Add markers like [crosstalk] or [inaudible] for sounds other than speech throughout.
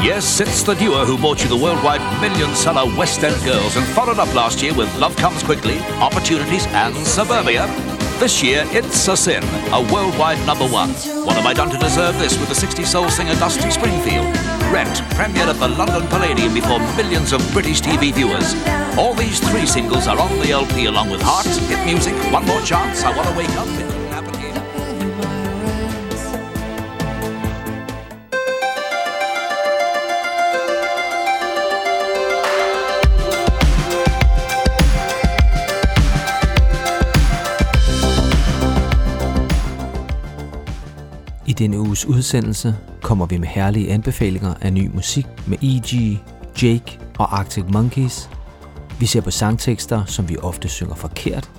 Yes, it's the duo who brought you the worldwide million seller West End Girls and followed up last year with Love Comes Quickly, Opportunities, and Suburbia. This year, it's a sin, a worldwide number one. What have I done to deserve this with the 60 soul singer Dusty Springfield? Rent premiered at the London Palladium before millions of British TV viewers. All these three singles are on the LP along with Heart, Hit Music, One More Chance, I Wanna Wake Up, denne uges udsendelse kommer vi med herlige anbefalinger af ny musik med E.G., Jake og Arctic Monkeys. Vi ser på sangtekster, som vi ofte synger forkert.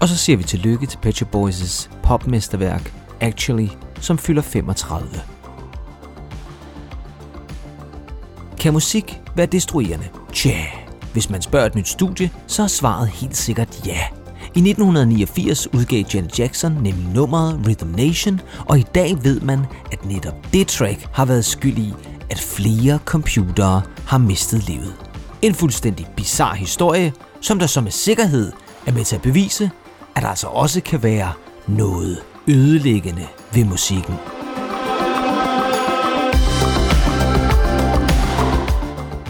Og så siger vi tillykke til Pet Shop Boys' popmesterværk Actually, som fylder 35. Kan musik være destruerende? Tja, hvis man spørger et nyt studie, så er svaret helt sikkert ja. I 1989 udgav Janet Jackson nemlig nummeret Rhythm Nation, og i dag ved man, at netop det track har været skyld i, at flere computere har mistet livet. En fuldstændig bizar historie, som der så med sikkerhed er med til at bevise, at der altså også kan være noget ødelæggende ved musikken.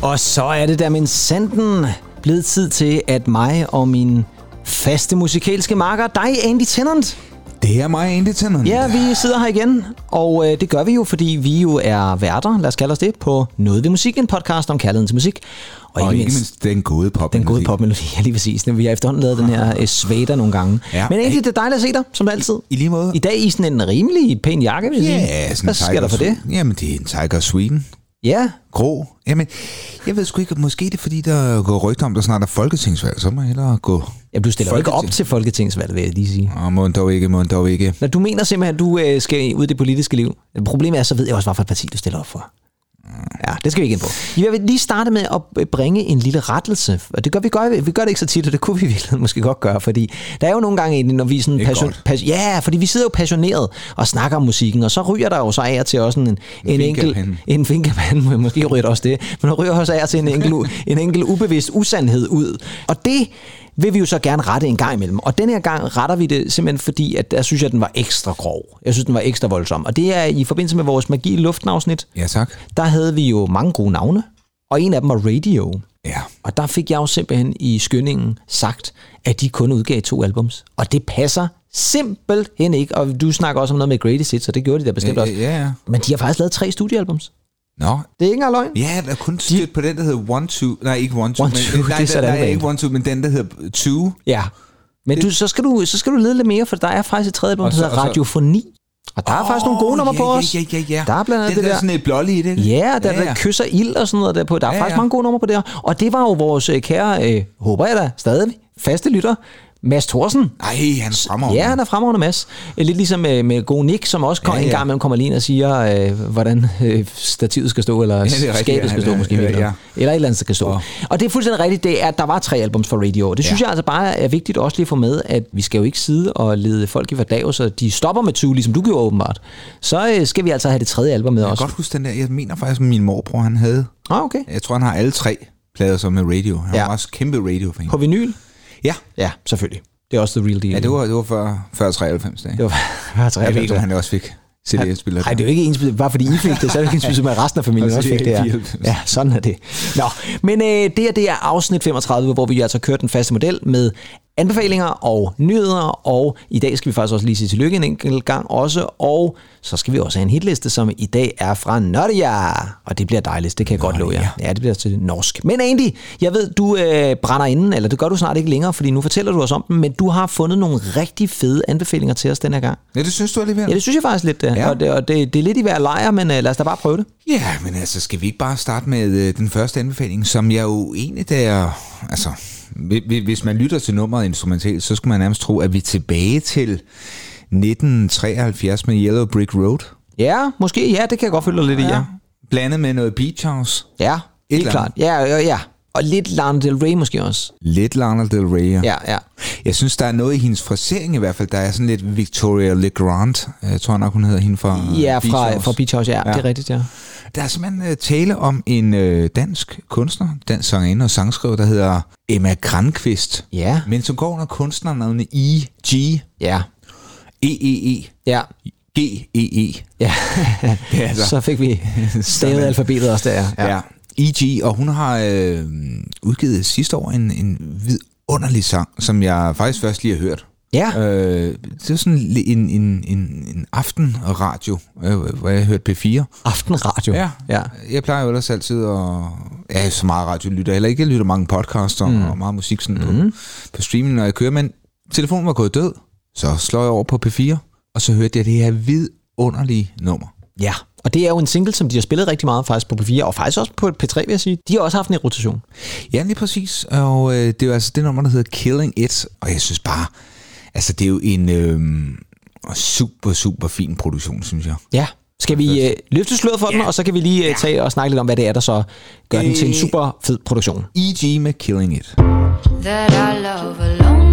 Og så er det der med sanden blevet tid til, at mig og min faste musikalske marker, dig Andy Tennant, Det er mig, Andy Tennant. Ja, vi sidder her igen, og øh, det gør vi jo, fordi vi jo er værter, lad os kalde os det, på Noget ved Musik, en podcast om kærligheden til musik. Og ikke mindst den gode pop. den gode popmelodi, ja lige præcis. Vi har efterhånden lavet den her [laughs] øh, nogle gange. Ja. Men egentlig, det er dejligt at se dig, som altid. I lige måde. I dag i sådan en rimelig pæn jakke, vil jeg sige. Ja, sådan Hvad sker der for det? Jamen, det er en Tiger Sweden. Ja, Grå. Jamen, jeg ved sgu ikke, måske er det fordi, der går rygter om, der snart er folketingsvalg. Så må jeg hellere gå. ja du stiller jo ikke op Folketing. til folketingsvalg, vil jeg lige sige. Åh, må dog ikke, må dog ikke. Når du mener simpelthen, at du øh, skal ud i det politiske liv. Problemet er, så ved jeg også, hvilket parti du stiller op for. Ja, det skal vi ikke ind på. Jeg vil lige starte med at bringe en lille rettelse. Og det gør vi, gør, vi gør det ikke så tit, og det kunne vi virkelig måske godt gøre, fordi der er jo nogle gange, når vi sådan passion, pas, ja, fordi vi sidder jo passioneret og snakker om musikken, og så ryger der jo så af og til også en, en, en enkelt, en fingerpande, [laughs] måske ryger der også det, men der ryger også af og til en enkelt, en enkelt ubevidst usandhed ud. Og det vil vi jo så gerne rette en gang imellem. Og den her gang retter vi det simpelthen fordi, at der synes jeg, at den var ekstra grov. Jeg synes, den var ekstra voldsom. Og det er i forbindelse med vores Magi i Luften afsnit, Ja, tak. der havde vi jo mange gode navne, og en af dem var Radio. Ja. Og der fik jeg jo simpelthen i skyndingen sagt, at de kun udgav to albums. Og det passer simpelthen ikke. Og du snakker også om noget med Greatest Hits, og det gjorde de da bestemt Ja, også. ja, ja. Men de har faktisk lavet tre studiealbums. Nå, Det er ikke engang løgn. Ja, der er kun stødt på den, der hedder One Two. Nej, ikke One Two. One men, Two, nej, det er nej, det ikke One Two, men den, der hedder Two. Ja. Men du, så, skal du, så skal du lede lidt mere, for der er faktisk et tredje album, der hedder så- Radiofoni. Og der er faktisk nogle gode numre ja, på ja, os. Ja, ja, ja. Der er blandt andet den det der der- sådan et blålig i det. Ja, der, ja, der kysser ild og sådan noget der på. Der er Ja, faktisk ja. mange gode numre på det her. Og det var jo vores øh, kære, øh, håber jeg da stadig, faste lytter, Mads Thorsen. Ej, han er fremragende. Ja, han er fremragende Mads. Øh, Lidt ligesom med, med God Nick, som også ja, Ja, en gang imellem kommer lige ind og siger, øh, hvordan øh, stativet skal stå, eller ja, rigtigt, skabet ja, skal stå ja, måske. ja, Ja. Eller et eller andet, skal stå. Og- Og det er fuldstændig rigtigt, det er, at der var tre albums for Radio. Det synes Ja. jeg altså bare er vigtigt også lige at få med, at vi skal jo ikke sidde og lede folk i hverdag, så de stopper med 20, ligesom du gjorde åbenbart. Så øh, skal vi altså have det tredje album med Jeg kan også. godt huske den der. Jeg mener faktisk, at min morbror, han havde... Ah, okay. Jeg tror, han har alle tre plader som med radio. Han Ja. var også kæmpe radio-fan. På vinyl? Ja. Ja, selvfølgelig. Det er også the real deal. Ja, det var, det var før, før 93 dage. det var, var 93. Jeg ved ikke, om han også fik CD-spiller. Nej, det er jo ikke ens, bare fordi I fik det, så er det ikke ens med, at resten af familien [laughs] Og også fik det her. 94. Ja, sådan er det. Nå, men øh, det her, det er afsnit 35, hvor vi altså kørt den faste model med anbefalinger og nyheder, og i dag skal vi faktisk også lige sige tillykke en enkelt gang også, og så skal vi også have en hitliste, som i dag er fra Nadia, og det bliver dejligt, det kan jeg godt love jer. Ja, det bliver til norsk. Men Andy, jeg ved, du øh, brænder inden, eller det gør du snart ikke længere, fordi nu fortæller du os om dem, men du har fundet nogle rigtig fede anbefalinger til os den her gang. Ja, det synes du alligevel? Ja, det synes jeg faktisk lidt. Ja. Og, det, og det, det er lidt i hver lejr, men uh, lad os da bare prøve det. Ja, men altså, skal vi ikke bare starte med øh, den første anbefaling, som jeg jo egentlig der... Altså, hvis man lytter til nummeret instrumentalt, så skulle man nærmest tro, at vi er tilbage til 1973 med Yellow Brick Road. Ja, måske, ja, det kan jeg godt følge lidt i, ja. Blandet med noget Beach House. Ja, helt klart. Ja, ja, ja. Og lidt Lana Del Rey måske også. Lidt Lana Del Rey, ja. Ja, ja. Jeg synes, der er noget i hendes frasering i hvert fald. Der er sådan lidt Victoria Legrand, jeg tror nok, hun hedder hende fra Ja, Beach fra, House. fra Beach House, ja, ja. Ja. det er rigtigt, ja. Der er simpelthen uh, tale om en uh, dansk kunstner, dansk sangerinde og sangskriver, der hedder Emma Granqvist. Ja, Men som går under kunstnernavnet E.G. ja, E-E-E. ja. G-E-E. Ja, [laughs] Det er altså- så fik vi [laughs] stavet alfabetet også der. Ja. ja. E.G. Og hun har øh, udgivet sidste år en, en vidunderlig sang, som jeg faktisk først lige har hørt. Ja, Øh, det er sådan en, en, en, en aftenradio, øh, hvor jeg hørte P4. aftenradio. Ja. ja. Jeg plejer jo ellers altid at... Ja, så meget radio lytter jeg heller ikke. Jeg lytter mange podcaster mm. og meget musik sådan mm. på, på streaming, når jeg kører. Men telefonen var gået død, så slår jeg over på P4, og så hørte jeg det her vidunderlige nummer. Ja, og det er jo en single, som de har spillet rigtig meget faktisk på P4, og faktisk også på P3, vil jeg sige. De har også haft en i rotation. Ja, lige præcis. Og øh, det er jo altså det nummer, der hedder Killing It. Og jeg synes bare, altså det er jo en øh, super, super fin produktion, synes jeg. Ja. Skal vi øh, løfte sløret for den, og så kan vi lige øh, tage og snakke lidt om, hvad det er, der så gør den til en Øh. super fed produktion. E.G. med Killing It. that I love a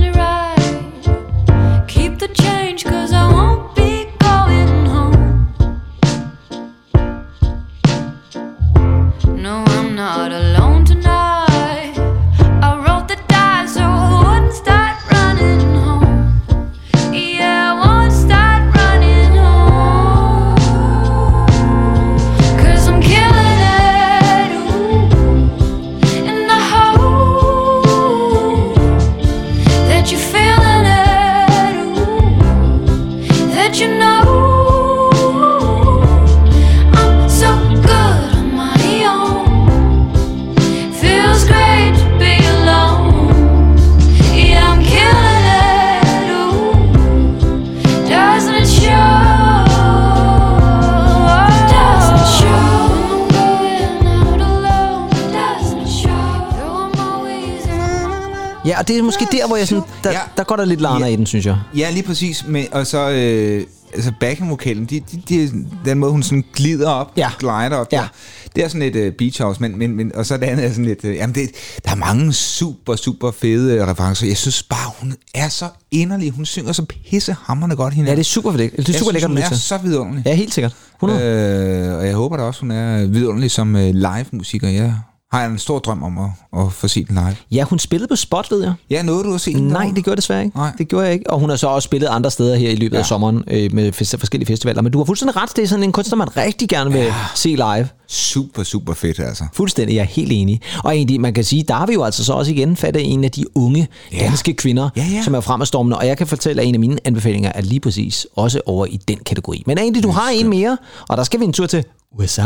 går der lidt Lana Ja. i den, synes jeg. Ja, lige præcis. Men, og så øh, altså backing-vokalen, de, de, de, den måde, hun sådan glider op, Ja. glider op, Ja. der, det er sådan et øh, beach house, men, men, men, og så det andet er sådan lidt, øh, jamen det, der er mange super, super fede øh, referencer. Jeg synes bare, hun er så inderlig. Hun synger så pissehammerende godt hende. Ja, det er super lækkert. Det er super lækkert hun er til. så vidunderlig. Ja, helt sikkert. 100. Øh, og jeg håber da også, hun er vidunderlig som øh, live-musiker. Jeg har en stor drøm om at, at få set den live. Ja, hun spillede på spot, ved jeg. Ja, nåede du at se den? Nej, det gjorde jeg desværre ikke. Nej. Det gjorde jeg ikke. Og hun har så også spillet andre steder her i løbet ja. af sommeren øh, med fes- forskellige festivaler. Men du har fuldstændig ret. Det er sådan en kunstner, man rigtig gerne vil ja. se live. Super, super fedt, altså. Fuldstændig, jeg er helt enig. Og egentlig, man kan sige, der har vi jo altså så også igen fat i en af de unge Ja. danske kvinder, Ja, ja. som er fremadstormende. Og jeg kan fortælle, at en af mine anbefalinger er lige præcis også over i den kategori. Men egentlig, du har en mere, og der skal vi en tur til USA.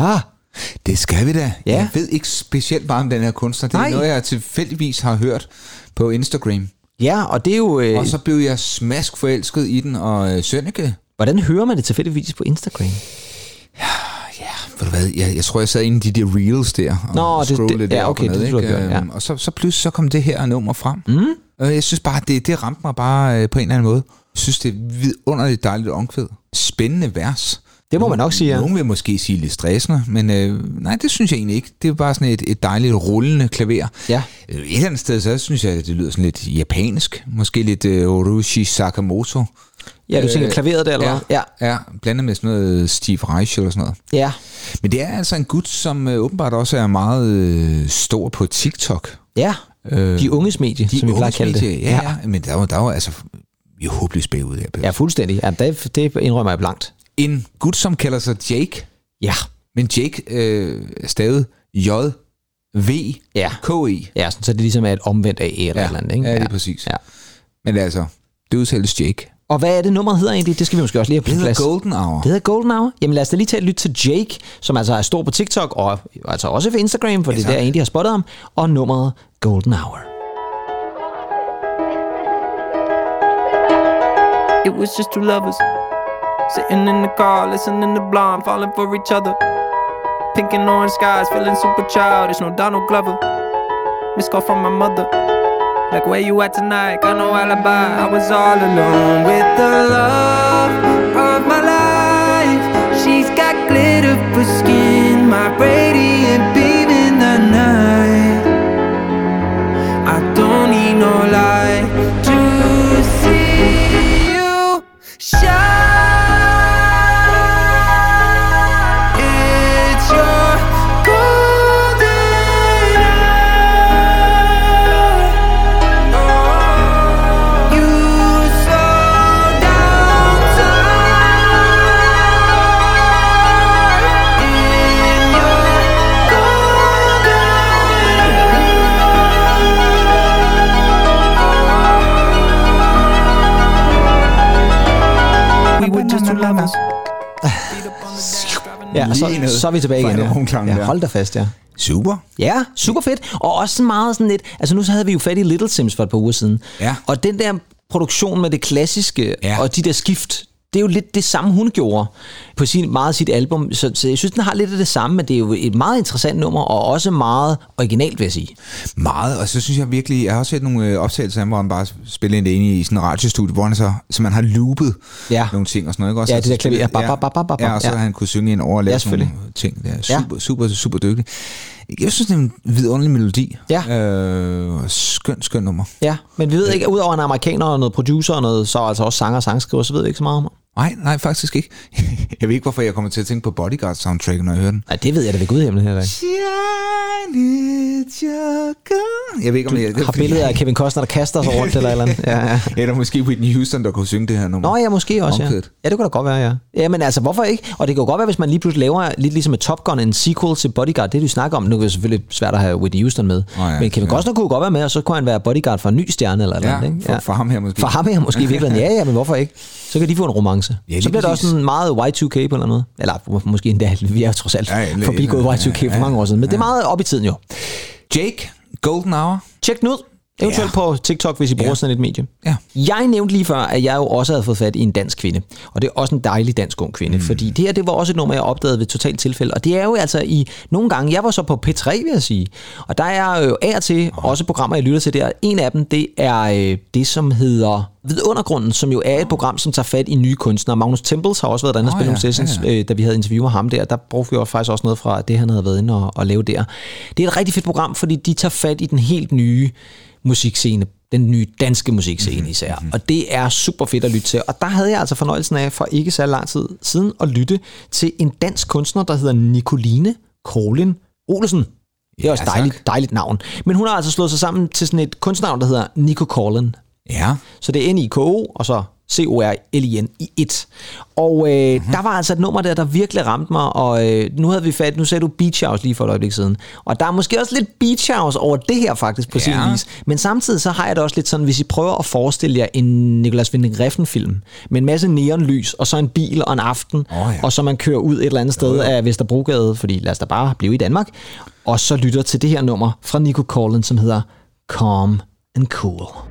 Det skal vi da. Ja. Jeg ved ikke specielt meget om den her kunstner. Det er Nej. noget, jeg tilfældigvis har hørt på Instagram. Ja, og det er jo... Øh, Og så blev jeg smask forelsket i den, og øh, Sønneke, hvordan hører man det tilfældigvis på Instagram? ved du hvad, jeg, jeg tror, jeg sad inde i de der reels der, og Nå, det- scrollede det- lidt ja, okay, og ned, det have gjort, Øhm, Og så, så pludselig så kom det her nummer frem. Mm. Og jeg synes bare, det, det ramte mig bare øh, på en eller anden måde. Jeg synes, det er vidunderligt dejligt omkvæd. Spændende vers. Det må man nok sige, ja. Nogen vil måske sige lidt stressende, men øh, nej, det synes jeg egentlig ikke. Det er bare sådan et, et dejligt rullende klaver. Ja. Øh, Et eller andet sted, så synes jeg, at det lyder sådan lidt japansk. Måske lidt øh, Orochi Sakamoto. Ja, du tænker Øh, klaveret der, eller hvad? Ja. ja. blandet med sådan noget Steve Reich eller sådan noget. Ja. Men det er altså en gut, som øh, åbenbart også er meget øh, stor på TikTok. Ja. Øh, De unges medie, de som vi plejer at kalde det. Ja, ja. men der var, der var altså er håbløst bagud her. Ja, fuldstændig. Ja, det, det indrømmer jeg blankt. En gut, som kalder sig Jake, Ja. men Jake øh, er stadig J-V-K-E. Ja. Ja, sådan, så det ligesom er et omvendt af et eller, Ja, eller andet, ikke? ja, det er præcis. Ja. Men altså, det udtales Jake. Og hvad er det nummeret hedder egentlig? Det skal vi måske også lige have på Det hedder plads. Golden Hour. Det hedder Golden Hour. Jamen lad os da lige tage et lyt til Jake, som altså er stor på TikTok, og altså også på Instagram, for det er der egentlig har spottet ham, og nummeret Golden Hour. It was just two lovers Sitting in the car, listening to Blonde, falling for each other. Pink and orange skies, feeling super childish, no Donald Glover. Missed call from my mother. Like, where you at tonight? Got no alibi. I was all alone with the love of my life. She's got glitter for skin, my radiant beam in the night. I don't need no light to see you shine. Ja, Lige så, ned så er vi tilbage igen. Ja. ja, der. hold da fast, ja. Super. Ja, super fedt. Og også sådan meget sådan lidt... Altså nu havde vi jo fat i Little Sims for et par uger siden. Ja. Og den der produktion med det klassiske Ja. og de der skift, det er jo lidt det samme, hun gjorde på sin, meget af sit album. Så, så jeg synes, den har lidt af det samme, men det er jo et meget interessant nummer, og også meget originalt, vil jeg sige. Meget, og så synes jeg virkelig, jeg har også set nogle øh, optagelser af hvor han bare spiller ind i sådan en radiostudie, hvor han så, så man har loopet Ja. nogle ting og sådan noget. Ikke? Også, Ja, det der klaver. Ja, ja, og så ja. ja. han kunne synge ind over og Ja, lave selvfølgelig. nogle ting. Det er Ja. super, super, super dygtig. Jeg synes, det er en vidunderlig melodi. Ja. Øh, skøn, skøn nummer. Ja, men vi ved ikke, udover en amerikaner og noget producer og noget, så altså også sanger og sangskriver, så ved vi ikke så meget om. Nej, nej, faktisk ikke. [laughs] jeg ved ikke, hvorfor jeg kommer til at tænke på Bodyguard soundtracken, når jeg hører den. Nej, det ved jeg da ved Gud hjemme her. Shine it, your girl. Jeg ved ikke, om jeg... Har billeder af Kevin Costner, der kaster sig rundt eller eller andet. [laughs] Ja, ja. Eller måske Whitney Houston, der kunne synge det her nummer. Nå ja, måske også, ja. Ja, det kunne da godt være, ja. Ja, men altså, hvorfor ikke? Og det kan jo godt være, hvis man lige pludselig laver lidt ligesom med Top Gun, en sequel til Bodyguard, det du snakker om. Nu er det selvfølgelig svært at have Whitney Houston med. Nå ja, men Kevin ja. Costner kunne godt være med, og så kunne han være bodyguard for en ny stjerne eller et eller Ja, andet, ikke? for, for ham her måske. For ham her måske i virkeligheden. Ja, ja, men hvorfor ikke? Så kan de få en romance. Ja, Ja, så bliver det også sådan meget Y2K på en eller noget. Eller må- måske endda, [laughs] vi er trods alt Ja, ja, forbigået ja, Y2K ja, for mange år siden. Men det er meget op i tiden jo. Jake, Golden Hour. Tjek den ud. Eventuelt Ja. på TikTok, hvis I bruger Ja. sådan et medie. Ja. Jeg nævnte lige før, at jeg jo også havde fået fat i en dansk kvinde. Og det er også en dejlig dansk ung kvinde. Mm. Fordi det her, det var også et nummer, jeg opdagede ved totalt tilfælde. Og det er jo altså i nogle gange, jeg var så på P3, vil jeg sige. Og der er jo af og til også programmer, jeg lytter til der. En af dem, det er øh, det, som hedder Vidundergrunden, som jo er et program, som tager fat i nye kunstnere. Magnus Tempels har også været derinde og Åh, spille nogle ja, sessions, ja, øh, da vi havde interview med ham der. Der brugte vi jo faktisk også noget fra det, han havde været inde og, og lave der. Det er et rigtig fedt program, fordi de tager fat i den helt nye musikscene, den nye danske musikscene især. Og det er super fedt at lytte til. Og der havde jeg altså fornøjelsen af for ikke så lang tid siden at lytte til en dansk kunstner, der hedder Nicoline Colin Olsen. Det er også et Ja, tak. dejligt, dejligt navn. Men hun har altså slået sig sammen til sådan et kunstnavn, der hedder Nico Colin. Ja. Så det er N-I-K-O, og så C-O-R-L-I-N i et. Og øh, mm-hmm. der var altså et nummer der, der virkelig ramte mig, og øh, nu havde vi fat, nu sagde du Beach House lige for et øjeblik siden. Og der er måske også lidt Beach House over det her faktisk på Ja. sin vis. Men samtidig så har jeg det også lidt sådan, hvis I prøver at forestille jer en Nicolas Winding Refn film med en masse neonlys, og så en bil og en aften, Åh, ja. og så man kører ud et eller andet sted af Vesterbrogade, fordi lad os da bare blive i Danmark, og så lytter til det her nummer fra Nico Collins, som hedder Calm and Cool.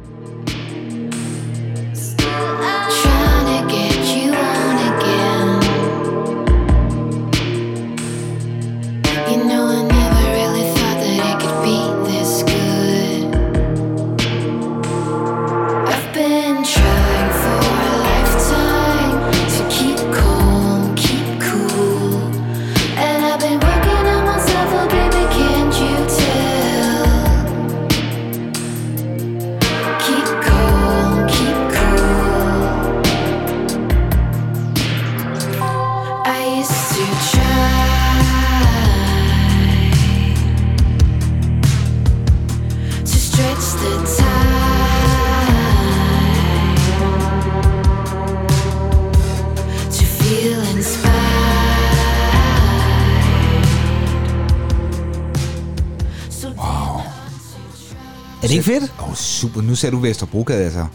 Det ikke fedt? Åh, oh, super. Nu ser du Vesterbrogade, altså.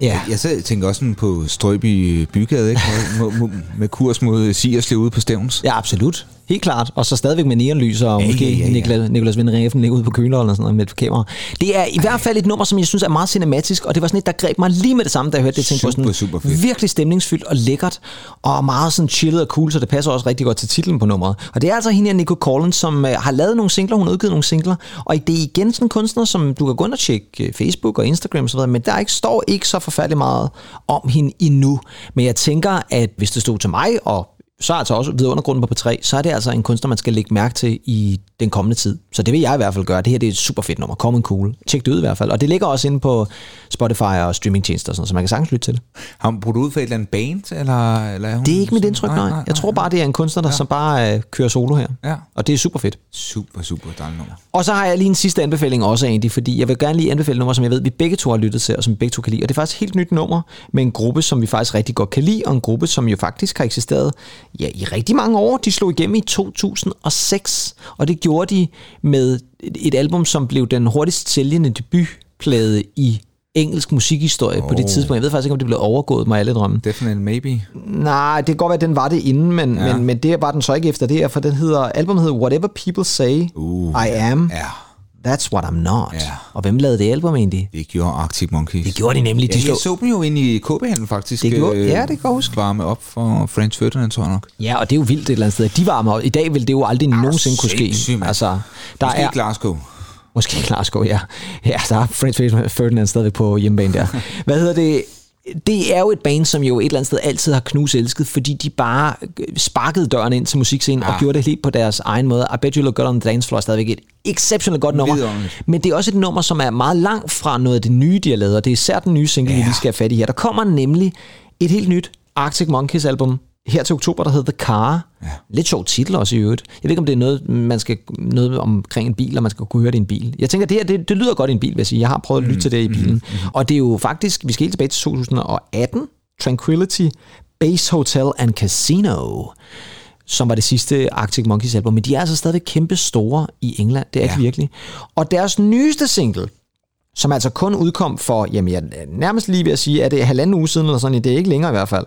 Ja. Jeg selv tænker også sådan på Strøby Bygade, ikke? Med, med, kurs mod Sierslev ude på Stævns. Ja, absolut. Helt klart. Og så stadigvæk med neonlys og Ja, måske ja, ja, ja. Vindreffen ligger ude på køler eller sådan noget med et kamera. Det er i hvert fald et nummer, som jeg synes er meget cinematisk, og det var sådan et, der greb mig lige med det samme, da jeg hørte det. Jeg tænkte på Super, sådan super fedt. virkelig stemningsfyldt og lækkert, og meget sådan chillet og cool, så det passer også rigtig godt til titlen på nummeret. Og det er altså hende her, Nico Collins, som øh, har lavet nogle singler, hun har udgivet nogle singler, og det er igen sådan en kunstner, som du kan gå ind og tjekke øh, Facebook og Instagram og så videre, men der ikke, står ikke så forfærdeligt meget om hende endnu. Men jeg tænker, at hvis det stod til mig, og så altså også vidundergrunden på P3, så er det altså en kunstner, man skal lægge mærke til i den kommende tid. Så det vil jeg i hvert fald gøre. Det her det er et super fedt nummer. Common Cool. Tjek det ud i hvert fald. Og det ligger også inde på Spotify og streamingtjenester, og sådan, så man kan sagtens lytte til det. Har hun brugt ud for et eller andet band? Eller, eller er hun Det er ikke mit indtryk, nej. Jeg tror bare, det er en kunstner, der ja. som bare øh, kører solo her. Ja. Og det er super fedt. Super, super dejligt nummer. Og så har jeg lige en sidste anbefaling også, Andy, fordi jeg vil gerne lige anbefale nummer, som jeg ved, vi begge to har lyttet til, og som vi begge to kan lide. Og det er faktisk et helt nyt nummer med en gruppe, som vi faktisk rigtig godt kan lide, og en gruppe, som jo faktisk har eksisteret ja, i rigtig mange år. De slog igennem i 2006, og det gjorde de med et- album, som blev den hurtigst sælgende debutplade i engelsk musikhistorie oh. på det tidspunkt. Jeg ved faktisk ikke, om det blev overgået mig alle drømme. Definitely maybe. Nej, det kan godt være, at den var det inden, men. Ja. men, men det var den så ikke efter det her, for den hedder, albumet hedder Whatever People Say, Uh, I Am, Ja, That's What I'm Not. Ja. Og hvem lavede det album egentlig? det gjorde Arctic Monkeys. Det gjorde de nemlig. De Ja, jeg slog, så dem jo ind i KB-handlen faktisk. Det gjorde- øh, ja, det kan jeg huske. Varme op for French Ferdinand, tror jeg nok. ja, og det er jo vildt et eller andet sted. De varmer op. I dag vil det jo aldrig nogensinde kunne ske. mand. Altså, der Måske er, Glasgow. Måske Glasgow, ja. Ja, der er French Ferdinand stadigvæk på hjemmebane der. [laughs] Hvad hedder det? Det er jo et band, som jo et eller andet sted altid har knus elsket, fordi de bare sparkede døren ind til musikscenen ja. og Ja. gjorde det helt på deres egen måde. I Bet You Look Good on the Dance Floor er stadigvæk et exceptionelt godt nummer. Vidunderligt. Men det er også et nummer, som er meget langt fra noget af det nye, de har lavet, og det er især den nye single, ja. vi lige skal have fat i her. Der kommer nemlig et helt nyt Arctic Monkeys album her til oktober, der hedder The Car. Ja. Lidt sjov titel også i øvrigt. Jeg ved ikke, om det er noget, man skal, noget omkring en bil, og man skal kunne høre det i en bil. Jeg tænker, det her, det, det lyder godt i en bil, vil jeg sige. Jeg har prøvet at lytte til det i bilen. Mm, og det er jo faktisk, vi skal helt tilbage til 2018, Tranquility, Base Hotel and Casino som var det sidste Arctic Monkeys album, men de er altså stadig kæmpe store i England, det er. Ja. de virkelig. Og deres nyeste single, som altså kun udkom for, jamen jeg er nærmest lige ved at sige, at det er halvanden uge siden, eller sådan, det er ikke længere i hvert fald.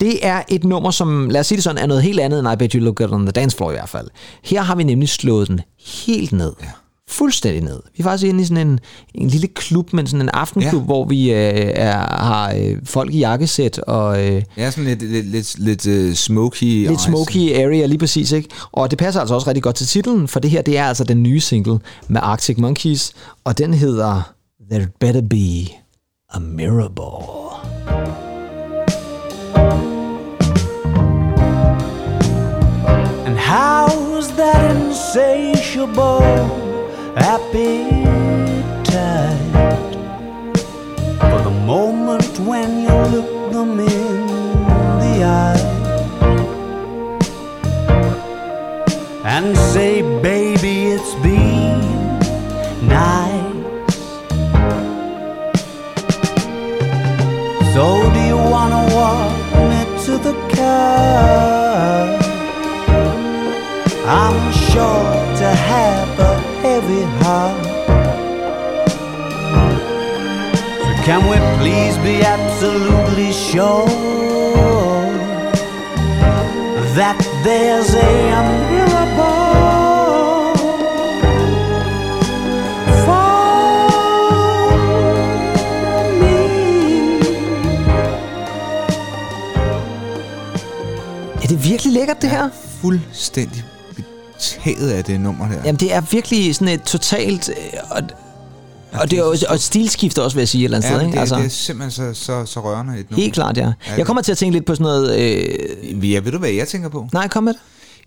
Det er et nummer, som, lad os sige det sådan, er noget helt andet end I Bet You Look Good on the Dance Floor i hvert fald. Her har vi nemlig slået den helt ned. Ja. Fuldstændig ned. Vi er faktisk inde i sådan en, en lille klub, men sådan en aftenklub, ja. Hvor vi øh, er, har øh, folk i jakkesæt og... Øh, Ja, sådan lidt, lidt, lidt, lidt uh, smoky. Lidt smoky area lige præcis, ikke? Og det passer altså også rigtig godt til titlen, for det her, det er altså den nye single med Arctic Monkeys, og den hedder There Better Be a Mirrorball. How's that insatiable appetite for the moment when you look them in the eye and say, baby, it's been nice. So do you wanna walk me to the car? I'm sure to have a heavy heart. So can we please be absolutely sure that there's a miracle for me? Er det virkelig lækkert, det her? Fuldstændig betaget af det nummer der. Jamen, det er virkelig sådan et totalt... øh, Og, og det er jo og et stilskift også, vil jeg sige, et eller andet Ja, sted, ikke? det, Altså, det er simpelthen så, så, så rørende et nummer. helt klart, ja. Jeg kommer til at tænke lidt på sådan noget... Øh, Ja, ved du hvad jeg tænker på? nej, kom med det.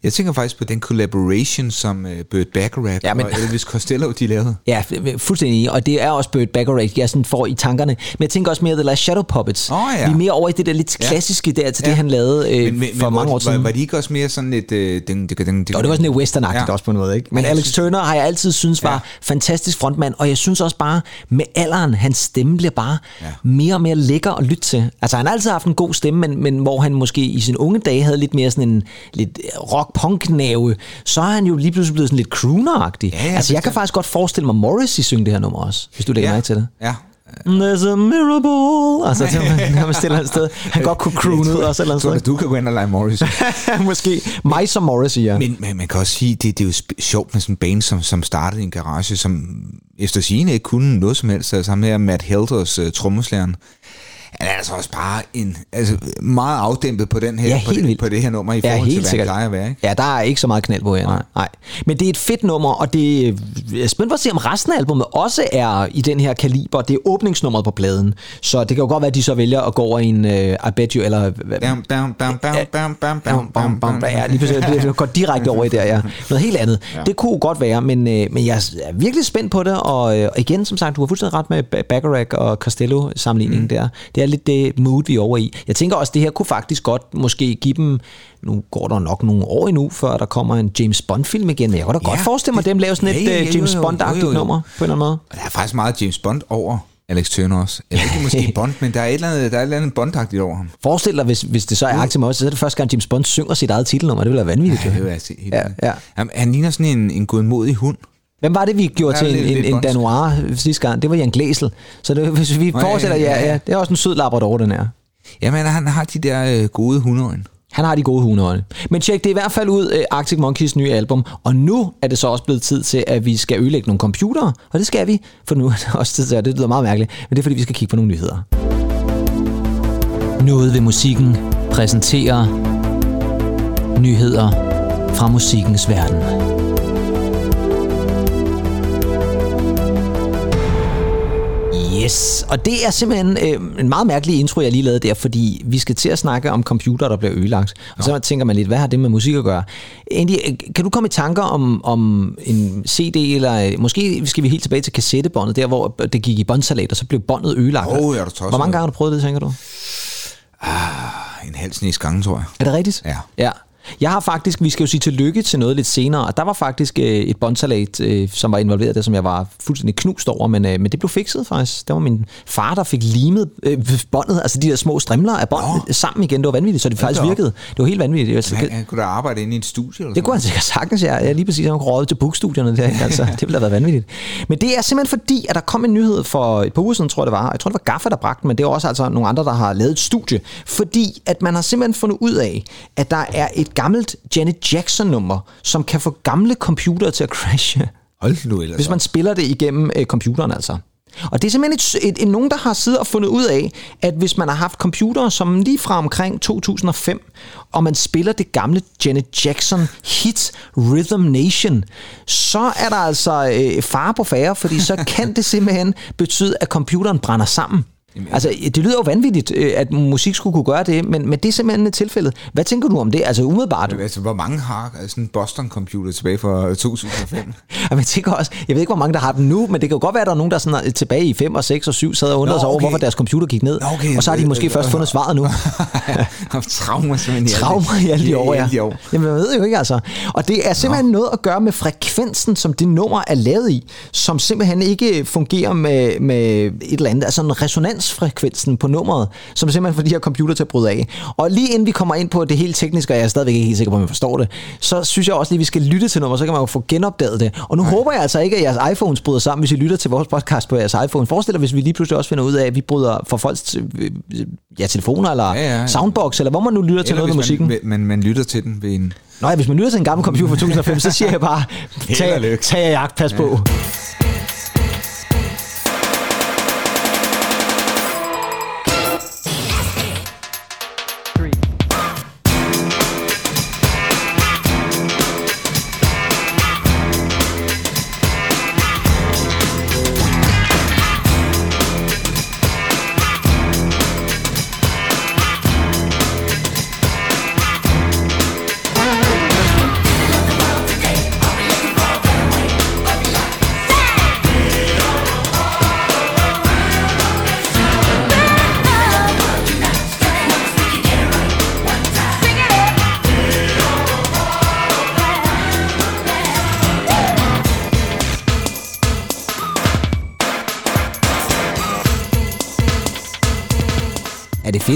Jeg tænker faktisk på den collaboration, som uh, Burt Bacharach Ja, men- og Elvis Costello, de lavede. Ja, fuldstændig. Og det er også Burt Bacharach, jeg sådan får i tankerne. Men jeg tænker også mere The Last Shadow Puppets. Åh, ja. Vi er mere over i det der lidt Ja. klassiske der, til Ja. det, han lavede øh, Men, men, for men mange år siden. Var, var de ikke også mere sådan lidt... Øh, den, den, den, Jo, det var sådan lidt westernagtigt ja. Ja. også på måde, ikke? Men Ja, Alex synes- Turner har jeg altid synes var ja. Ja. fantastisk frontmand, og jeg synes også bare, med alderen, hans stemme bliver bare ja. Ja. mere og mere lækker at lytte til. Altså, han har altid haft en god stemme, men, men hvor han måske i sine unge dage havde lidt mere sådan en lidt rock-punk-nerve, så er han jo lige pludselig blevet sådan lidt crooner-agtig. Ja, ja, altså, jeg kan faktisk godt forestille mig Morrissey synge det her nummer også, hvis du lægger ja. mærke til det. Ja. There's a mirable. Altså, det er [laughs] nærmest et eller andet sted. Han godt kunne croone ud også et eller andet Tror sted. du, kan gå ind og lege Morris. [laughs] Måske mig som Morrissey, ja. Men, men man kan også sige, det, det er jo sjovt med sådan en band, som, som startede i en garage, som efter sigende ikke kunne noget som helst. Altså ham her Matt Helders uh, trommeslæren. Han er altså også bare en, altså meget afdæmpet på, den her, Ja, på, det, på det her nummer i Ja, forhold til, helt hvad sikkert. plejer at være. Ikke? Ja, der er ikke så meget knald på her. Nej. nej. Men det er et fedt nummer, og det er spændt på at se, om resten af albumet også er i den her kaliber. Det er åbningsnummeret på pladen. Så det kan jo godt være, at de så vælger at gå over i en uh, I Bet You, eller... Bam, bam, bam, bam, bam, bam, bam, bam, bam. Ja, lige præcis. Det går direkte over i der, ja. Noget helt andet. Ja. Det kunne godt være, men, øh, men jeg er virkelig spændt på det, og, øh, og igen, som sagt, du har fuldstændig ret med Ba- Bacharach og Costello-sammenligningen mm. der. Det er lidt det mood, vi er over i. Jeg tænker også, det her kunne faktisk godt måske give dem, nu går der nok nogle år endnu, før der kommer en James Bond-film igen, jeg kunne da Ja, godt forestille mig, at dem laver sådan et ja, ja, øh, ja, James Bond-agtigt nummer, på en eller anden måde. Der er faktisk meget James Bond over Alex Turner også. Jeg ved ikke måske [laughs] Bond, men der er et eller andet, der er et eller andet bondagtigt over ham. Forestil dig, hvis, hvis det så er Arctic Monkeys, så er det første gang, James Bond synger sit eget titelnummer. Det ville være vanvittigt. Ja, det vil jeg se helt Ja, ja. Han, han ligner sådan en, en godmodig hund. Hvem var det, vi gjorde til en, en, en. Danoir sidste gang? Det var Jan Glæsel. Så det, hvis vi fortsætter, ja, ja, ja, det er også en sød labrador, den er. Jamen, han har de der øh, gode hundeøjne. Han har de gode hundeøjne. Men tjek det er i hvert fald ud øh, Arctic Monkeys nye album. Og nu er det så også blevet tid til, at vi skal ødelægge nogle computere. Og det skal vi, for nu er det også tid til, og det lyder meget mærkeligt, men det er fordi, vi skal kigge på nogle nyheder. Noget ved musikken præsenterer nyheder fra musikkens verden. Yes, og det er simpelthen øh, en meget mærkelig intro, jeg lige lavede der, fordi vi skal til at snakke om computer, der bliver ødelagt. Og så tænker man lidt, hvad har det med musik at gøre? Andy, øh, kan du komme i tanker om, om en CD, eller øh, måske skal vi helt tilbage til kassettebåndet, der hvor det gik i båndsalat, og så blev båndet ødelagt. Åh, ja, du tosset. Hvor mange gange har du prøvet det, tænker du? En halv snes gange, tror jeg. Er det rigtigt? Ja. Ja. Jeg har faktisk, vi skal jo sige tillykke til noget lidt senere, og der var faktisk øh, et båndsalat, øh, som var involveret der, som jeg var fuldstændig knust over, men, øh, men det blev fikset faktisk. Det var min far, der fik limet øh, båndet, altså de der små strimler af bånd Nå. sammen igen. Det var vanvittigt, så det faktisk op. virkede. Det var helt vanvittigt. Altså, Han, han kunne da arbejde inde i et studie eller det kunne han sikkert sagtens, ja. ja lige præcis. Han kunne til bookstudierne der. ikke? Altså, det ville have været vanvittigt. Men det er simpelthen fordi, at der kom en nyhed for et par uger siden, tror jeg det var. Jeg tror, det var Gaffa, der bragte den, men det er også altså nogle andre, der har lavet et studie. Fordi at man har simpelthen fundet ud af, at der er et gammelt Janet Jackson-nummer, som kan få gamle computere til at crashe. Hold nu ellers Hvis man spiller det igennem øh, computeren altså. Og det er simpelthen et, et, et, nogen, der har siddet og fundet ud af, at hvis man har haft computere som lige fra omkring 2005, og man spiller det gamle Janet Jackson hit Rhythm Nation, så er der altså øh, fare på færre, fordi så kan det simpelthen betyde, at computeren brænder sammen. Altså, det lyder jo vanvittigt, øh, at musik skulle kunne gøre det, men, men det er simpelthen tilfældet. Hvad tænker du om det? Altså umiddelbart, Altså, hvor mange har sådan en Boston-computer tilbage fra 2005? Og man [laughs] tænker også, jeg ved ikke, hvor mange der har den nu, men det kan jo godt være, at der er nogen, der sådan er tilbage i 5 og 6 og 7 sad og undrede Nå, sig over, okay. hvorfor deres computer gik ned. Nå, okay. Og så har de måske Øh, først øh, fundet svaret nu. [laughs] Traumer simpelthen Traumer i alle de år, ja. år. Jamen, jeg ved jo ikke, altså. Og det er simpelthen noget at gøre med frekvensen, som det nummer er lavet i, som simpelthen ikke fungerer med, med et eller andet, altså en resonansfrekvensen på nummeret, som simpelthen får de her computer til at bryde af. Og lige inden vi kommer ind på det helt tekniske, og jeg er stadigvæk ikke helt sikker på, om jeg forstår det, så synes jeg også lige, at vi skal lytte til nummeret, så kan man jo få genopdaget det. Og nu Nej. håber jeg altså ikke, at jeres iPhones bryder sammen, hvis I lytter til vores podcast på jeres iPhone. Forestil dig, hvis vi lige pludselig også finder ud af, at vi bryder for folks øh, ja, telefoner, eller Ja, ja, ja. soundbox, eller hvor man nu lytter til Eller noget med hvis musikken. man, man, man lytter til den ved en... Nå ja, hvis man lytter til en gammel computer fra [laughs] 2005, så siger jeg bare, tag, tag jagt, pas på.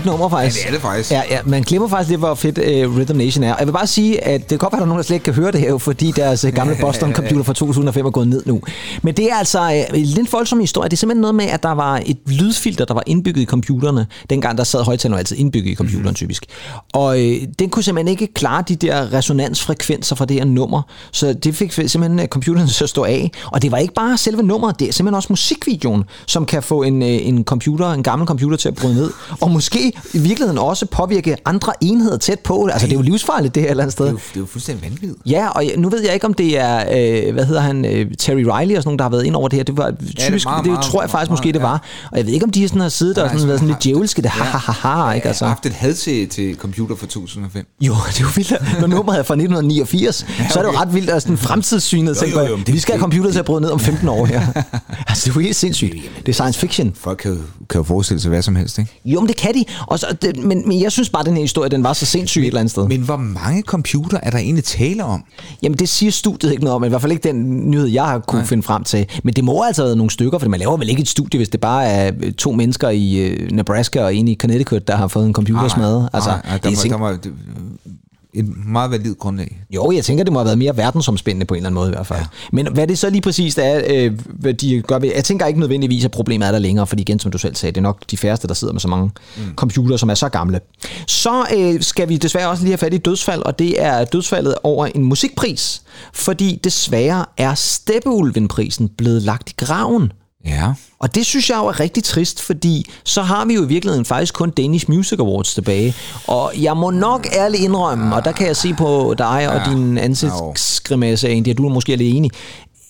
Fedt nummer, faktisk? Ja, det er det faktisk. Ja, ja, man glemmer faktisk lidt, hvor fedt uh, Rhythm Nation er. Og jeg vil bare sige, at det kan godt være, at der er nogen, der slet ikke kan høre det her, jo, fordi deres øh, gamle [laughs] Boston-computer fra 2005 er gået ned nu. Men det er altså uh, en lidt voldsom historie. Det er simpelthen noget med, at der var et lydfilter, der var indbygget i computerne. Dengang der sad højtalerne altid indbygget i computeren, mm. typisk. Og uh, den kunne simpelthen ikke klare de der resonansfrekvenser fra det her nummer. Så det fik simpelthen computeren [laughs] til at stå af. Og det var ikke bare selve nummeret, det er simpelthen også musikvideoen, som kan få en, en computer, en gammel computer til at bryde ned. Og måske i virkeligheden også påvirke andre enheder tæt på. Altså, det er jo livsfarligt, det her et eller andet sted. Det er jo, det er jo fuldstændig vanvittigt. Ja, og jeg- nu ved jeg ikke, om det er, øh, hvad hedder han, øh, Terry Riley og sådan nogen, der har været ind over det her. Det var typisk, det, det, meget, det meget, tror jeg faktisk meget, måske, det ja. var. Og jeg ved ikke, om de sådan har siddet og Nej, sådan, været sådan lidt djævelske, det ha ha ha ha, ikke Jeg altså. har haft et had til, til computer fra 2005. Jo, det er jo vildt. Når nummeret er fra 1989, så er det jo okay. ret vildt, at sådan fremtidssynet tænker, jo, jo, vi skal have computer til at bryde ned om 15 år her. [laughs] altså, det er jo helt sindssygt. Det er science fiction. Folk kan jo, kan jo forestille sig hvad som helst, ikke? Jo, men det kan de. Og så, det, men, men jeg synes bare, at den her historie, den var så sindssyg et eller andet sted. Men hvor mange computer er der egentlig tale om? Jamen, det siger studiet ikke noget om, i hvert fald ikke den nyhed, jeg har kunne Nej. finde frem til. Men det må altså have været nogle stykker, for man laver vel ikke et studie, hvis det bare er øh, to mennesker i øh, Nebraska og en i Connecticut, der har fået en computer smadret. Altså, nej, nej, der, det er må, der må, et meget validt grundlag. Jo, jeg tænker, det må have været mere verdensomspændende på en eller anden måde i hvert fald. Ja. Men hvad det så lige præcis er, øh, hvad de gør ved, jeg tænker ikke nødvendigvis, at problemet er der længere, fordi igen, som du selv sagde, det er nok de færreste, der sidder med så mange mm. computere, som er så gamle. Så øh, skal vi desværre også lige have fat i et dødsfald, og det er dødsfaldet over en musikpris, fordi desværre er Steppeulven-prisen blevet lagt i graven. Ja. Og det synes jeg jo er rigtig trist, fordi så har vi jo i virkeligheden faktisk kun Danish Music Awards tilbage. Og jeg må nok ærligt indrømme, og der kan jeg se på dig og din ansigtsgrimasse, Andy, at du er måske lidt enig.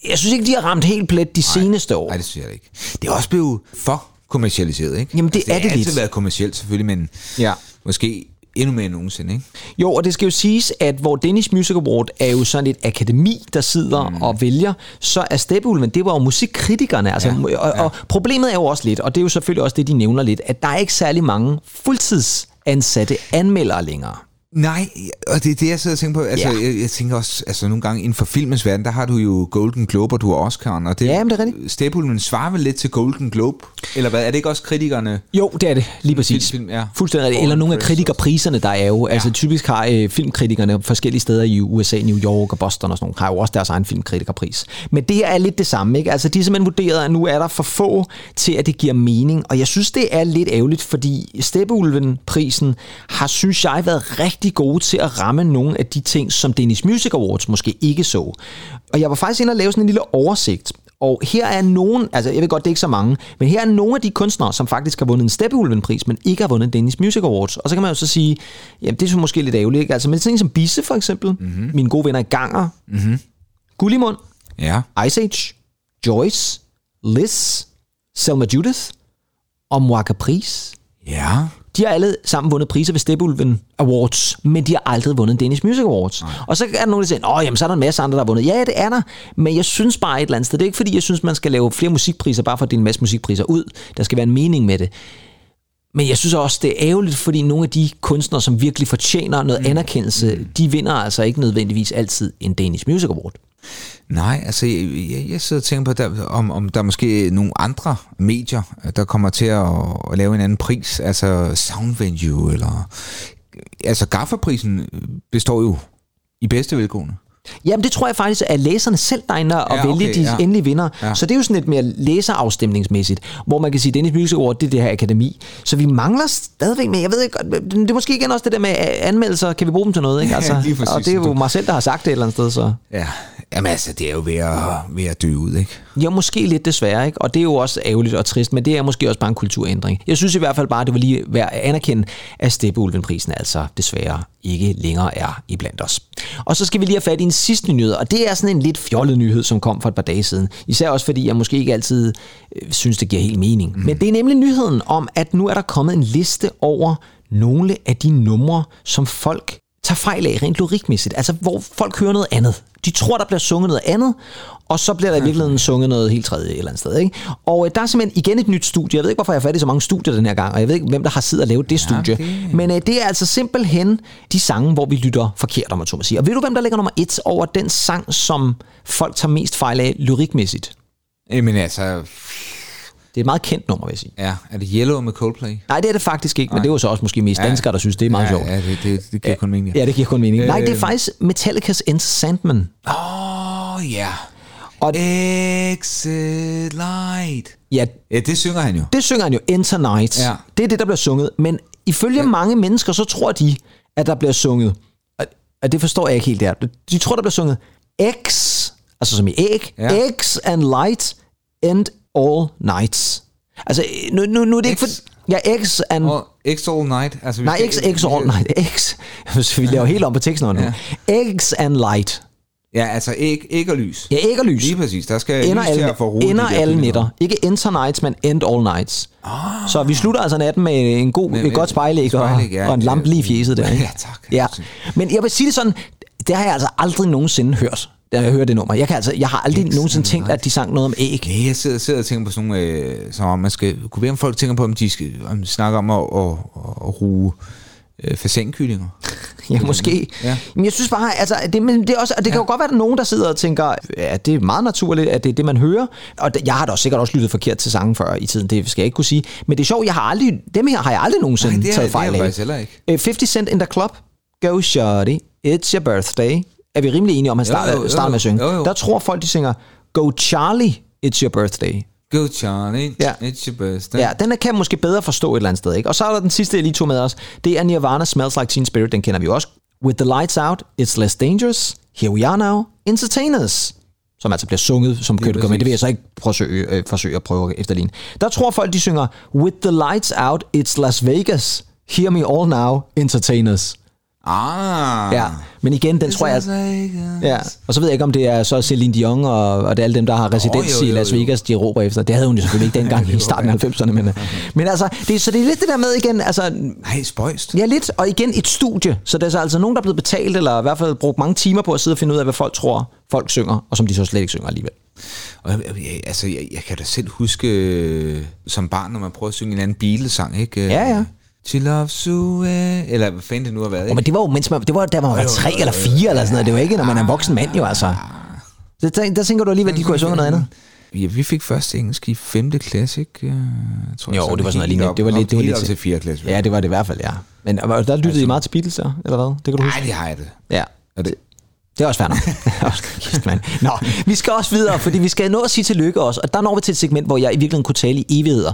Jeg synes ikke, de har ramt helt plet de seneste år. Nej, det synes jeg ikke. Det er også blevet for kommercialiseret, ikke? Jamen, det altså, er det har altid lidt. været kommercielt selvfølgelig, men Ja. måske endnu mere end nogensinde, ikke? Jo, og det skal jo siges, at hvor Danish Music Award er jo sådan et akademi, der sidder mm. og vælger, så er Steppeulven, det var jo musikkritikerne. Altså, ja, og, og problemet er jo også lidt, og det er jo selvfølgelig også det, de nævner lidt, at der er ikke særlig mange fuldtidsansatte anmeldere længere. Nej, og det er det, jeg sidder og tænker på. Altså, Ja. jeg, jeg tænker også, altså nogle gange inden for filmens verden, der har du jo Golden Globe, og du har Oscar'en, og det, Ja, men det er rigtigt. Stepulmen svarer vel lidt til Golden Globe? Eller hvad, er det ikke også kritikerne? Jo, det er det, lige præcis. Film, ja. Fuldstændig rigtigt. Eller nogle af kritikerpriserne, der er jo. Ja. Altså typisk har øh, filmkritikerne forskellige steder i USA, New York og Boston og sådan nogle, har jo også deres egen filmkritikerpris. Men det her er lidt det samme, ikke? Altså de har simpelthen vurderet, at nu er der for få til, at det giver mening. Og jeg synes, det er lidt ærgerligt, fordi Steppeulven-prisen har, synes jeg, været rigtig gode til at ramme nogle af de ting, som Danish Music Awards måske ikke så. Og jeg var faktisk inde og lave sådan en lille oversigt. Og her er nogen, altså jeg ved godt, det er ikke så mange, men her er nogle af de kunstnere, som faktisk har vundet en Steppeulven-pris, men ikke har vundet en Danish Music Awards. Og så kan man jo så sige, jamen det er så måske lidt ærgerligt, ikke? Altså med sådan en som Bisse for eksempel, mm-hmm. mine gode venner i Ganger, mm-hmm. Gullimund, Ja. Ice Age, Joyce, Liz, Selma Judith og Moaka Pris. Ja. De har alle sammen vundet priser ved Steppeulven Awards, men de har aldrig vundet Danish Music Awards. Nej. Og så er der nogen, der siger, åh, jamen, så er der en masse andre, der har vundet. Ja, det er der, men jeg synes bare et eller andet sted, det er ikke fordi, jeg synes, man skal lave flere musikpriser, bare for at en masse musikpriser ud. Der skal være en mening med det. Men jeg synes også, det er ærgerligt, fordi nogle af de kunstnere, som virkelig fortjener noget anerkendelse, de vinder altså ikke nødvendigvis altid en Danish Music Award. Nej, altså jeg, jeg, jeg sidder og tænker på, der, om, om der er måske nogle andre medier, der kommer til at, at lave en anden pris, altså Sound Venue, eller... Altså Gafferprisen består jo i bedste velgående. Jamen det tror jeg faktisk, at læserne selv der er inde og Ja, vælge okay, de ja. endelige vinder. Ja. Så det er jo sådan lidt mere læserafstemningsmæssigt, hvor man kan sige, at Danish Music Award, det er det her akademi. Så vi mangler stadigvæk, men jeg ved ikke, det er måske igen også det der med anmeldelser, kan vi bruge dem til noget, ikke? [laughs] Altså, Ja, præcis. og det er jo mig selv, der har sagt det et eller andet sted, så... Ja. Jamen altså, det er jo ved at, ved at dø ud, ikke? Ja, måske lidt desværre, ikke? Og det er jo også ærgerligt og trist, men det er måske også bare en kulturændring. Jeg synes i hvert fald bare, det var lige værd at anerkende, at Steppeulven-prisen altså desværre ikke længere er iblandt os. Og så skal vi lige have fat i en sidste nyhed, og det er sådan en lidt fjollet nyhed, som kom for et par dage siden. Især også fordi jeg måske ikke altid øh, synes, det giver helt mening. Mm. Men det er nemlig nyheden om, at nu er der kommet en liste over nogle af de numre, som folk tager fejl af rent lyrikmæssigt. Altså, hvor folk hører noget andet. De tror, der bliver sunget noget andet, og så bliver der i virkeligheden sunget noget helt tredje et eller andet sted. Ikke? Og øh, der er simpelthen igen et nyt studie. Jeg ved ikke, hvorfor jeg har fat i så mange studier den her gang, og jeg ved ikke, hvem der har siddet og lavet det studie. det- Men øh, det er altså simpelthen de sange, hvor vi lytter forkert, om man så må sige. Og ved du, hvem der ligger nummer et over den sang, som folk tager mest fejl af lyrikmæssigt? Jamen altså, Det er et meget kendt nummer, vil jeg sige. ja, er det Yellow med Coldplay? Nej, det er det faktisk ikke, men det er jo så også måske mest Ja. danskere, der synes, det er meget ja, sjovt. Ja, det, det, det giver kun mening. Ja, det giver kun mening. Nej, det er Øh. faktisk Metallica's Enter Sandman. Åh, oh, ja. Og Exit light. ja, Ja, det synger han jo. det synger han jo, Enter Night. Ja. Det er det, der bliver sunget. Men ifølge ja. mange mennesker, så tror de, at der bliver sunget, og- det forstår jeg ikke helt der. De tror, der bliver sunget X, altså som i æg, ja. X and light and all nights. Altså, nu, nu, nu er det ikke for... X? Ja, X and... Og X all night. Altså, vi Nej, X, X all night. X. [laughs] Vi laver helt om på teksten nu. X and light. Ja, altså æg, æg og lys. Ja, æg og lys. Lige præcis. Der skal ender lys til alle, at få ender de alle nætter. Ikke enter nights, men end all nights. Ah. Så vi slutter altså natten med en god, Med- et godt spejlæg og, spejlæg, ja. og en lampe lige i fjeset der. [laughs] Ikke? Ja, tak. Ja. Men jeg vil sige det sådan, det har jeg altså aldrig nogensinde hørt, da jeg hører det nummer. Jeg, kan altså, jeg har aldrig nogensinde tænkt, at de sang noget om æg. Ja, jeg sidder, sidder og tænker på sådan nogle, øh, som om man skal, kunne være, om folk tænker på, om de, skal, om de snakker om at, at, at, ruge øh, fasankyllinger. Ja, måske. Ja. Men jeg synes bare, altså, det, men det, er også, og det kan jo godt være, at der er nogen, der sidder og tænker, ja, det er meget naturligt, at det er det, man hører. Og jeg har da også sikkert også lyttet forkert til sangen før i tiden, det skal jeg ikke kunne sige. Men det er sjovt, jeg har aldrig, dem her har jeg aldrig nogensinde Nej, det er, taget det er fejl jeg af. faktisk heller ikke. Øh, 50 Cent in the Club, Go Shorty, It's Your Birthday, er vi rimelig enige om, at han starter, Jo, jo, starter med at synge. jo, jo. Der tror folk, de synger, Go Charlie, It's Your Birthday. Go Charlie, Ja. it's your birthday. Ja, den kan måske bedre forstå et eller andet sted. Ikke? Og så er der den sidste, jeg lige tog med os. Det er Nirvana Smells Like Teen Spirit. Den kender vi jo også. With the lights out, it's less dangerous. Here we are now. Entertainers. Som altså bliver sunget som Kurt Cobain. Det vil jeg så ikke forsøge, øh, forsøge at prøve at efterligne. Der tror folk, de synger With the lights out, it's Las Vegas. Hear me all now. Entertainers. Ah. Ja, men igen, den tror jeg... Ja, og så ved jeg ikke, om det er så Celine Dion og, og det er alle dem, der har residens jo, jo, i Las. Vegas, de råber efter. Det havde hun jo selvfølgelig ikke [laughs] dengang i starten af 90'erne. Men, øh, men altså, det, så det er lidt det der med igen, altså, Nej, spøjst. ja lidt, og igen et studie. Så det er så altså nogen, der er blevet betalt, eller i hvert fald brugt mange timer på at sidde og finde ud af, hvad folk tror, folk synger, og som de så slet ikke synger alligevel. Og jeg, jeg, altså, jeg, jeg kan da selv huske øh, som barn, når man prøver at synge en anden Beatles-sang, ikke? Ja, ja. She loves eh, eller hvad fanden det nu har været, ikke? men det var jo, mens man, det var, da man var tre eller fire eller sådan noget. Det var ikke, når man er en voksen mand jo, altså. Så der, der tænker du alligevel, at de kunne have sunget noget andet. Ja, vi fik først engelsk i 5. klasse, ikke? Øh, tror Jo, det var sådan noget lignende. Det var lidt- det var lidt- til 4. klasse. Ja, det var det i hvert fald, ja. Men der lyttede I meget til Beatles, eller hvad? Det kan du huske? Nej, det har jeg det. Ja. Og det, Det er også fair nok. [laughs] [laughs] Kæft, mand. Nå, vi skal også videre, fordi vi skal nå at sige tillykke også. Og der når vi til et segment, hvor jeg i virkeligheden kunne tale i evigheder.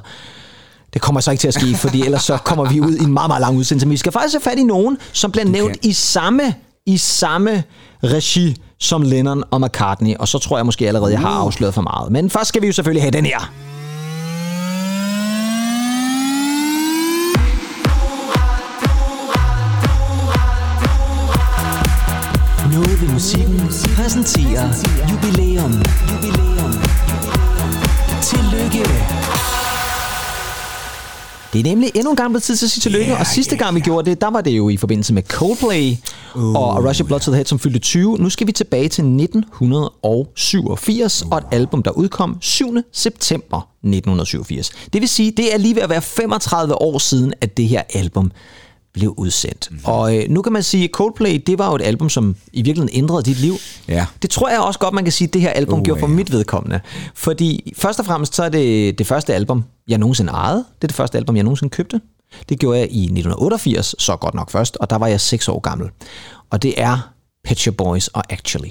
Det kommer så ikke til at ske, fordi ellers så kommer vi ud i en meget, meget lang udsendelse. Men vi skal faktisk have fat i nogen, som bliver nævnt i samme, i samme regi som Lennon og McCartney. Og så tror jeg måske allerede, jeg har afsløret for meget. Men først skal vi jo selvfølgelig have den her. Noget ved musikken præsenterer jubilæum. Jubilæum. Tillykke. Det er nemlig endnu en gang blevet tid til at sige tillykke, Ja, og sidste ja, gang vi gjorde det, der var det jo i forbindelse med Coldplay uh, og Rush Your Blood to the Head, som fyldte 20. Nu skal vi tilbage til 1987 uh. og et album, der udkom 7. september 1987. Det vil sige, det er lige ved at være 35 år siden, at det her album blev udsendt. Mm. Og øh, nu kan man sige, at Coldplay, det var jo et album, som i virkeligheden ændrede dit liv. Ja. Det tror jeg også godt, man kan sige, at det her album Uh, gjorde for ja. mit vedkommende. Fordi først og fremmest, så er det det første album, jeg nogensinde ejede. Det er det første album, jeg nogensinde købte. Det gjorde jeg i 1988, så godt nok først, og der var jeg 6 år gammel. Og det er Pet Shop Boys og Actually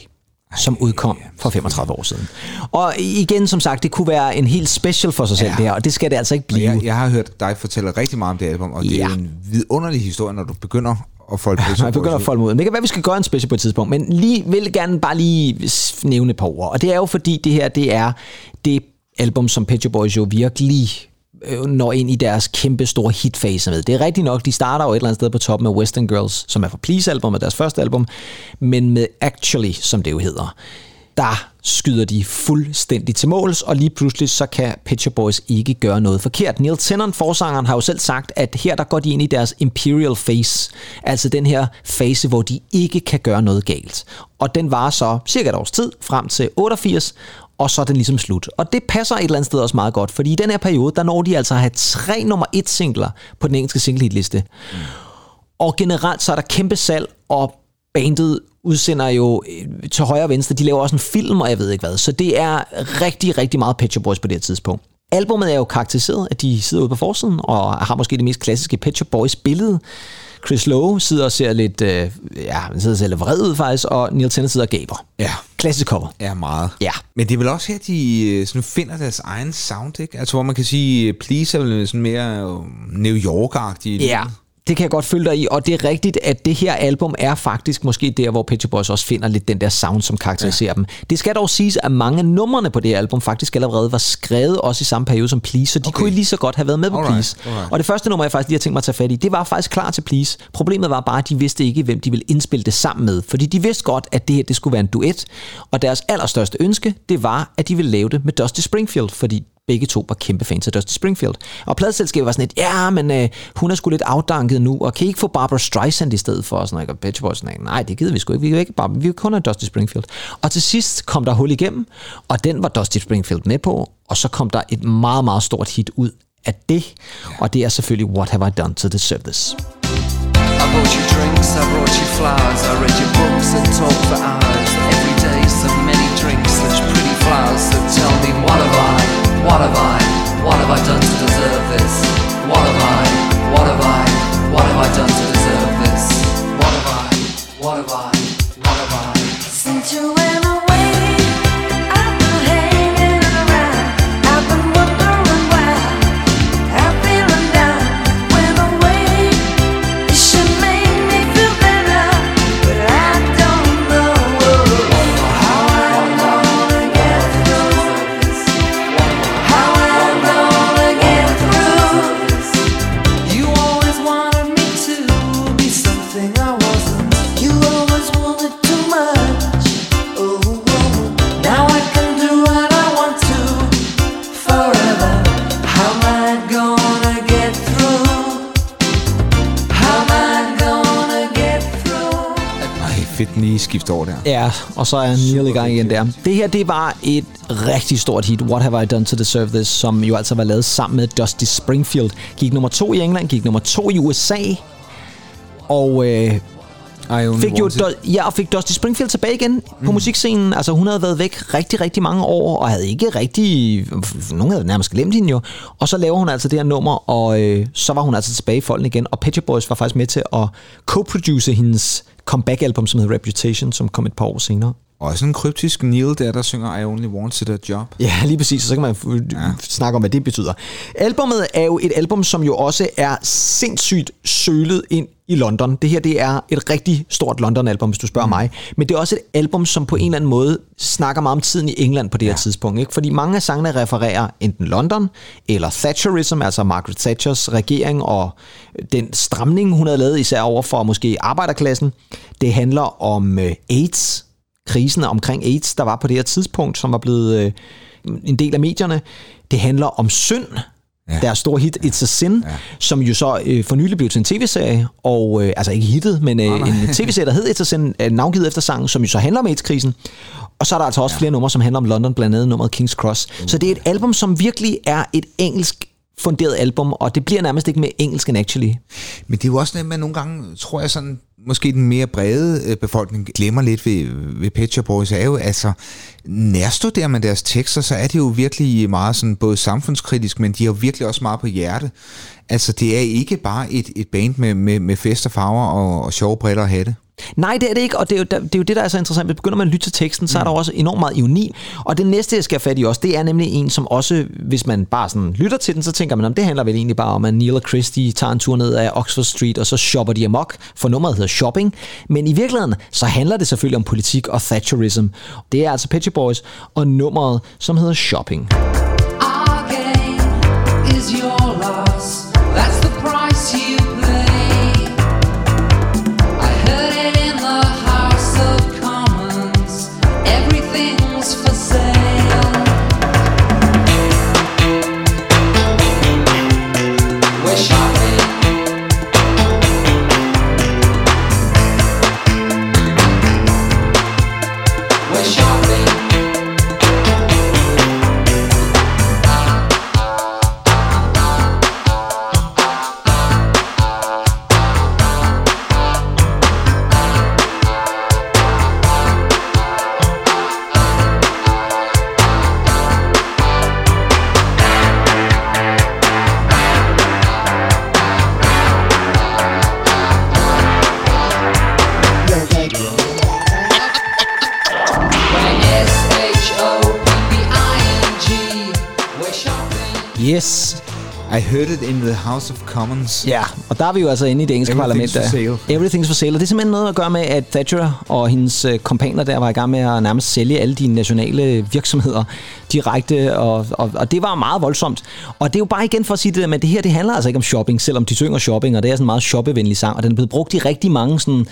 som udkom for 35 år siden. Og igen, som sagt, det kunne være en helt special for sig selv, Ja. det her, og det skal det altså ikke blive. jeg, jeg har hørt dig fortælle rigtig meget om det album, og det Ja. er en vidunderlig historie, når du begynder at folde [laughs] på Jeg begynder at folde ud. Men det kan være, vi skal gøre en special på et tidspunkt. Men lige vil gerne bare lige nævne et par ord. Og det er jo fordi, det her det er det album, som Pet Shop Boys jo virkelig øh, når ind i deres kæmpe store hitfase med. Det er rigtigt nok, de starter jo et eller andet sted på toppen med Western Girls, som er fra Please album og deres første album, men med Actually, som det jo hedder, der skyder de fuldstændig til måls, og lige pludselig så kan Pet Shop Boys ikke gøre noget forkert. Neil Tennant, forsangeren, har jo selv sagt, at her der går de ind i deres imperial phase, altså den her fase, hvor de ikke kan gøre noget galt. Og den var så cirka et års tid, frem til 88, og så er den ligesom slut. Og det passer et eller andet sted også meget godt, fordi i den her periode, der når de altså at have tre nummer et singler på den engelske single hitliste. Og generelt så er der kæmpe salg, og bandet udsender jo øh, til højre og venstre. De laver også en film, og jeg ved ikke hvad. Så det er rigtig, rigtig meget Pet Shop Boys på det her tidspunkt. Albummet er jo karakteriseret, at de sidder ude på forsiden, og har måske det mest klassiske Pet Shop Boys billede. Chris Lowe sidder og ser lidt, øh, ja, han sidder og ser lidt vred ud faktisk, og Neil Tennant sidder og gaber. Ja. Klassisk. Ja, meget. Ja. Men det er vel også her, de øh, sådan finder deres egen sound, ikke? Altså, hvor man kan sige, Please er vel sådan mere øh, New York-agtig. Ja, det kan jeg godt følge dig i, og det er rigtigt, at det her album er faktisk måske der, hvor Pet Boys også finder lidt den der sound, som karakteriserer ja. dem. Det skal dog siges, at mange af numrene på det her album faktisk allerede var skrevet også i samme periode som Please, så de okay. kunne lige så godt have været med på Alright, Please. alright. Og det første nummer, jeg faktisk lige har tænkt mig at tage fat i, det var faktisk klar til Please. Problemet var bare, at de vidste ikke, hvem de ville indspille det sammen med, fordi de vidste godt, at det her det skulle være en duet, og deres allerstørste ønske, det var, at de ville lave det med Dusty Springfield, fordi begge to var kæmpe fans af Dusty Springfield. Og pladselskabet var sådan lidt, ja, men øh, hun er sgu lidt afdanket nu, og kan I ikke få Barbara Streisand i stedet for? Og sådan og Pitch Boys sådan, nej, det gider vi sgu ikke. Vi vil ikke bare, vi vil kun have Dusty Springfield. Og til sidst kom der hul igennem, og den var Dusty Springfield med på, og så kom der et meget, meget stort hit ud af det, og det er selvfølgelig What Have I Done to Deserve This. I bought you drinks, I brought you flowers, I read your books and talked for hours. Every day so many drinks, such pretty flowers. So tell me, what have I, what have I, done to deserve this? What have I, what have I, what have I done Ja, og så er Neil i gang igen der. Det her, det var et rigtig stort hit, What Have I Done To Deserve This, som jo altså var lavet sammen med Dusty Springfield. Gik nummer to i England, gik nummer to i USA, og øh, fik jo. Do- ja, og fik Dusty Springfield tilbage igen på musikscenen. Altså hun havde været væk rigtig, rigtig mange år, og havde ikke rigtig... Nogen havde nærmest glemt hende jo. Og så laver hun altså det her nummer, og øh, så var hun altså tilbage i folden igen. Og Pet Boys var faktisk med til at co-produce hendes comeback-album, som hedder Reputation, som kom et par år senere. Også en kryptisk Neil der, der synger I only want it a job. Ja, lige præcis, og så kan man f- ja. snakke om, hvad det betyder. Albummet er jo et album, som jo også er sindssygt sølet ind i London. Det her, det er et rigtig stort London-album, hvis du spørger mm. mig. Men det er også et album, som på en eller anden måde snakker meget om tiden i England på det her ja. tidspunkt. Ikke? Fordi mange af sangene refererer enten London, eller Thatcherism, altså Margaret Thatchers regering, og den stramning, hun havde lavet, især over for måske arbejderklassen. Det handler om øh, AIDS, krisen omkring AIDS, der var på det her tidspunkt, som var blevet øh, en del af medierne. Det handler om synd, ja. deres store hit It's a Sin, ja. som jo så øh, for nylig blev til en tv-serie, og øh, altså ikke hittet, men øh, en tv-serie, der hed It's a Sin, øh, navngivet efter sangen, som jo så handler om AIDS-krisen. Og så er der altså også ja. flere numre, som handler om London, blandt andet nummeret King's Cross. Uh. Så det er et album, som virkelig er et engelsk funderet album, og det bliver nærmest ikke mere engelsk end actually. Men det er jo også noget, man nogle gange, tror jeg sådan, måske den mere brede øh, befolkning glemmer lidt ved, ved Pet Shop Boys, er jo altså, nærstuderer man deres tekster, så er det jo virkelig meget sådan, både samfundskritisk, men de har jo virkelig også meget på hjerte. Altså, det er ikke bare et, et band med, med, med fest og farver og, og sjove briller og hatte. Nej, det er det ikke, og det er, jo, det er jo det, der er så interessant. Hvis begynder man at lytte til teksten, så er der også enormt meget ironi. Og det næste, jeg skal have fat i også, det er nemlig en, som også, hvis man bare sådan lytter til den, så tænker man, om det handler vel egentlig bare om, at Neil og Christie tager en tur ned af Oxford Street, og så shopper de amok, for nummeret hedder Shopping. Men i virkeligheden, så handler det selvfølgelig om politik og Thatcherism. Det er altså Pet Shop Boys, og nummeret, som hedder Shopping. Our gain is your loss. Yes. I heard it in the House of Commons. Ja, og der er vi jo altså inde i det engelske parlament. for sale. Everything's for sale. Og det er simpelthen noget at gøre med, at Thatcher og hendes øh, kompaner der var i gang med at nærmest sælge alle de nationale virksomheder direkte, og, og, og det var meget voldsomt. Og det er jo bare igen for at sige det der, men det her det handler altså ikke om shopping, selvom de synger shopping, og det er sådan en meget shoppevenlig sang, og den er blevet brugt i rigtig mange sådan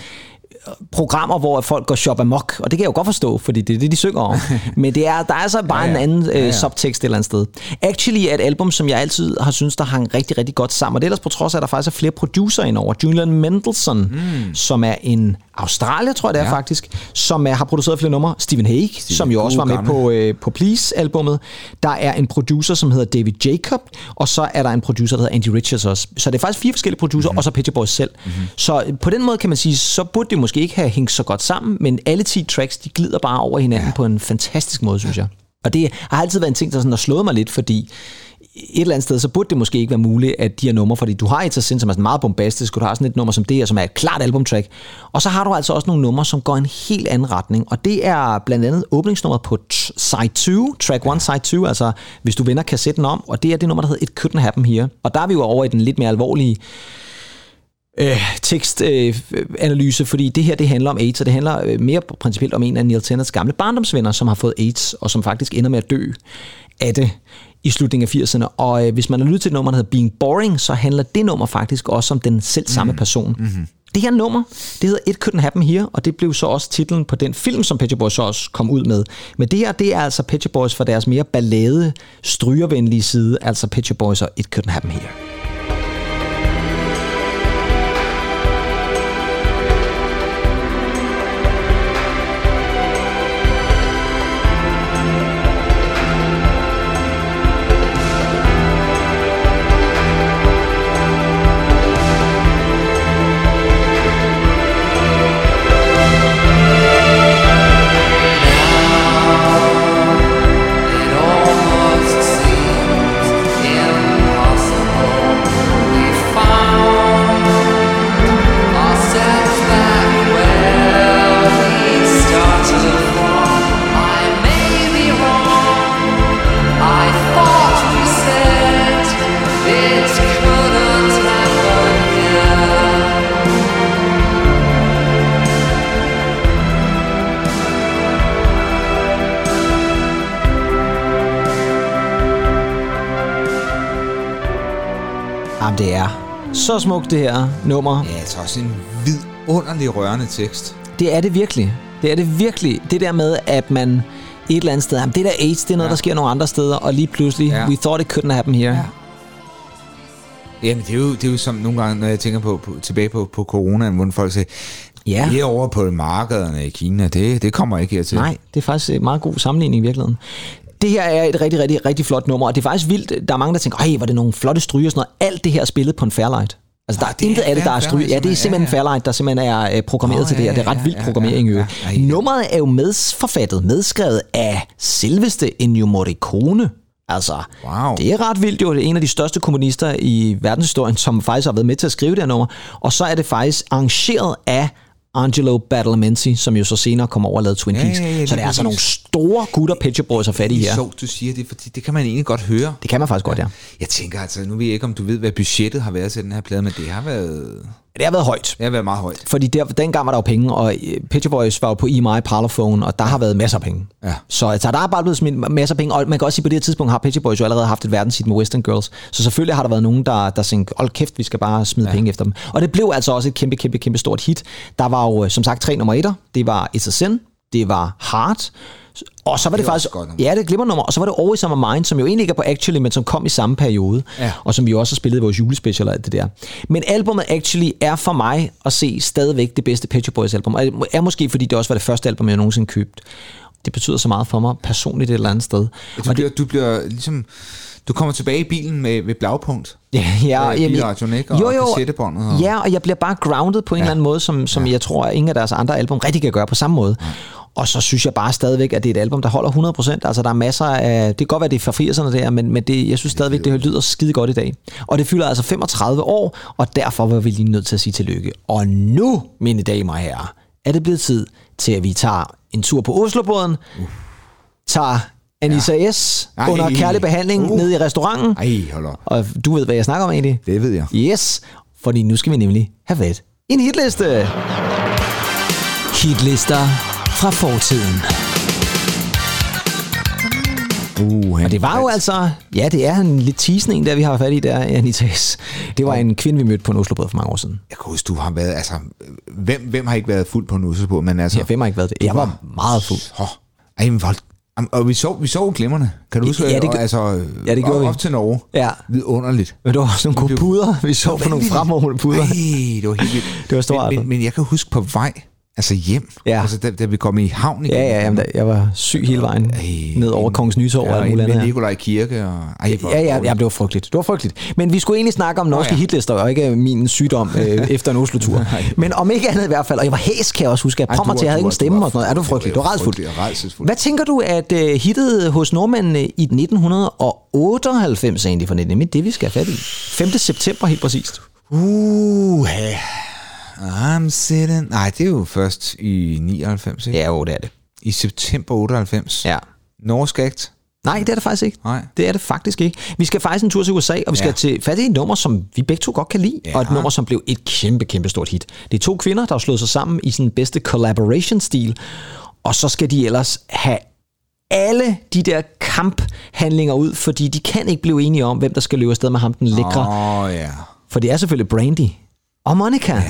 programmer, hvor folk går shop amok, og det kan jeg jo godt forstå, fordi det er det, de synger om. [laughs] Men det er, der er altså bare ja, ja. en anden øh, Ja, ja. subtekst et eller andet sted. Actually er et album, som jeg altid har syntes, der hang rigtig, rigtig godt sammen, og det er ellers på trods af, at der faktisk er flere producer indover. Julian Mendelssohn, mm. som er en Australier, tror jeg det er Ja. faktisk, som er, har produceret flere numre. Stephen Hague, som jo også var med gamle. på, øh, på Please-albummet. Der er en producer, som hedder David Jacob, og så er der en producer, der hedder Andy Richards også. Så det er faktisk fire forskellige producer, mm-hmm. og så Shop Boys selv. Mm-hmm. Så på den måde kan man sige, så burde det måske ikke have hængt så godt sammen, men alle 10 tracks, de glider bare over hinanden ja. på en fantastisk måde, synes jeg. Og det har altid været en ting, der sådan har slået mig lidt, fordi et eller andet sted, så burde det måske ikke være muligt, at de her numre, fordi du har et sind, som er sådan meget bombastisk, og du har sådan et nummer som det her, som er et klart albumtrack, og så har du altså også nogle numre, som går en helt anden retning, og det er blandt andet åbningsnummeret på t- side 2, track 1, side 2, altså hvis du vender kassetten om, og det er det nummer, der hedder It Couldn't Happen Here, og der er vi jo over i den lidt mere alvorlige øh, tekstanalyse, øh, fordi det her det handler om AIDS, og det handler øh, mere principielt om en af Neil Tennants gamle barndomsvenner, som har fået AIDS, og som faktisk ender med at dø af det i slutningen af 80'erne. Og øh, hvis man har lyttet til et nummer, der hedder Being Boring, så handler det nummer faktisk også om den selv samme mm. person. Mm-hmm. Det her nummer, det hedder It Couldn't Happen Here, og det blev så også titlen på den film, som Pet Boys så også kom ud med. Men det her, det er altså Pet Boys for deres mere ballade, strygervenlige side, altså Pet Boys og It Couldn't Happen Here. Så smukt, det her nummer. Ja, altså også en vidunderlig rørende tekst. Det er det virkelig. Det er det virkelig. Det der med, at man et eller andet sted, jamen, det der AIDS, det er noget, ja. der sker nogle andre steder, og lige pludselig, Ja. we thought it couldn't happen here. Ja. Jamen, det er jo, det er jo som nogle gange, når jeg tænker på, på tilbage på, på coronaen, hvor folk siger, Ja. det er over på markederne i Kina, det, det kommer ikke hertil. Nej, det er faktisk en meget god sammenligning i virkeligheden. Det her er et rigtig, rigtig, rigtig flot nummer, og det er faktisk vildt. Der er mange, der tænker, ej, var det nogle flotte stryger og sådan noget. Alt det her er spillet på en Fairlight. Altså, der Ah, er intet af det, der er stryger. Ja, det er simpelthen ja, ja. Fairlight, der simpelthen er øh, programmeret Nå, til det her. Det er ret vild programmering i ja, ja, ja. Nummeret er jo medforfattet, medskrevet af selveste Ennio Morricone. Altså, Wow. det er ret vildt jo. Det er en af de største komponister i verdenshistorien, som faktisk har været med til at skrive det her nummer. Og så er det faktisk arrangeret af Angelo Badalamenti, som jo så senere kommer over og lavede Twin Ja, Peaks. ja, ja, så det er altså nogle store gutter, Shop Boys har fat i Det er her. sjovt, du siger det, fordi det kan man egentlig godt høre. Det kan man faktisk godt, ja. Jeg tænker altså, nu ved jeg ikke, om du ved, hvad budgettet har været til den her plade, men det har været, Det har været højt. det har været meget højt. Fordi der, dengang var der jo penge, og øh, Shop Boys var jo på EMI Parlophone, og der har været masser af penge. Ja. Så altså, der er bare blevet smidt masser af penge, og man kan også sige, at på det her tidspunkt har Shop Boys jo allerede haft et verdenshit med Western Girls. Så selvfølgelig har der været nogen, der, der tænkte, hold kæft, vi skal bare smide ja. penge efter dem. Og det blev altså også et kæmpe, kæmpe, kæmpe stort hit. Der var jo, øh, som sagt, tre nummer etter. Det var It's a Sin, det var Heart, og så var det, Det faktisk... godt. Ja, det er et glimrende nummer. Og så var det Always On My Mind, som jo egentlig ikke er på Actually, men som kom i samme periode. Ja. Og som vi også har spillet i vores julespecial og alt det der. Men albumet Actually er for mig at se stadigvæk det bedste Pet Boys album. Og det er måske, fordi det også var det første album, jeg nogensinde købte. Det betyder så meget for mig personligt et eller andet sted. Du bliver, du bliver ligesom, du kommer tilbage i bilen med, ved blagpunkt. Ja, ja, Øh, bilradioen, ikke? Og kassettebåndet og- Ja, og jeg bliver bare grounded på en ja. eller anden måde, som, som ja. jeg tror, at ingen af deres andre album rigtig kan gøre på samme måde. Ja. Og så synes jeg bare stadigvæk, at det er et album, der holder 100%. Altså, der er masser af... Det kan godt være, det er fra 80'erne der, men, men det, jeg synes stadigvæk, det lyder skide godt i dag. Og det fylder altså 35 år, og derfor var vi lige nødt til at sige tillykke. Og nu, mine damer og herrer, er det blevet tid til, at vi tager en tur på Oslobåden, tager Anissa ja. S. Ej. under kærlig behandling Uh. ned i restauranten. Ej, hold op. Og du ved, hvad jeg snakker om egentlig? Det ved jeg. Yes, fordi nu skal vi nemlig have været en hitliste. Hitlister fra fortiden. Uh, Og det var jo altså, ja, det er en lidt teasning, der vi har fat i der, Anitas. Det var en kvinde, vi mødte på en Oslobåd for mange år siden. Jeg kan huske, du har været, altså, hvem, hvem har ikke været fuld på en ussebåd, men altså... Ja, hvem har ikke været det? Jeg var meget fuld. Oh, ej, men Jamen, og vi sov, vi sov glimrende. Kan du huske? Ja, det og altså, ja, det gjorde op, vi. Op til Norge. Ja. Vidunderligt. Men det var også nogle gode puder. Vi så på nogle fremover puder. Ej, det var helt vildt. Det var stort, men, altså. men, men jeg kan huske på vej, altså hjem, Ja. altså da, da vi kom i havn igen. Ja, ja, jamen, da- jeg var syg hele vejen Ej, ned over Kongens Nytorv ja, og alt muligt andet. Nikolaj Kirke. Og, ej, Ja, ja, ja, det var frygteligt. Det var frygteligt. Men vi skulle egentlig snakke om norske ja. hitlister, og ikke min sygdom øh, [laughs] efter en Oslo-tur. Men om ikke andet i hvert fald, og jeg var hæs, kan jeg også huske. Jeg mig til, jeg havde ingen var- stemme og sådan noget. Er du frygtelig? Du var rædsfuld. Hvad tænker du, at uh, hittet hos nordmændene i 1998 egentlig for det? Nemlig det, vi skal have fat i. 5. september helt præcist. Uh, I'm sitting... Nej, det er jo først i 99, ikke? Ja, jo, det er det. I september 98. Ja. Norsk akt. Nej, det er det faktisk ikke. Nej. Det er det faktisk ikke. Vi skal faktisk en tur til USA, og vi skal Ja. til fat i et nummer, som vi begge to godt kan lide, Ja. og et nummer, som blev et kæmpe, kæmpe stort hit. Det er to kvinder, der har slået sig sammen i sådan bedste collaboration-stil, og så skal de ellers have alle de der kamphandlinger ud, fordi de kan ikke blive enige om, hvem der skal løbe afsted med ham, den lækre. Åh, oh, ja. For det er selvfølgelig Brandy og Monica yeah.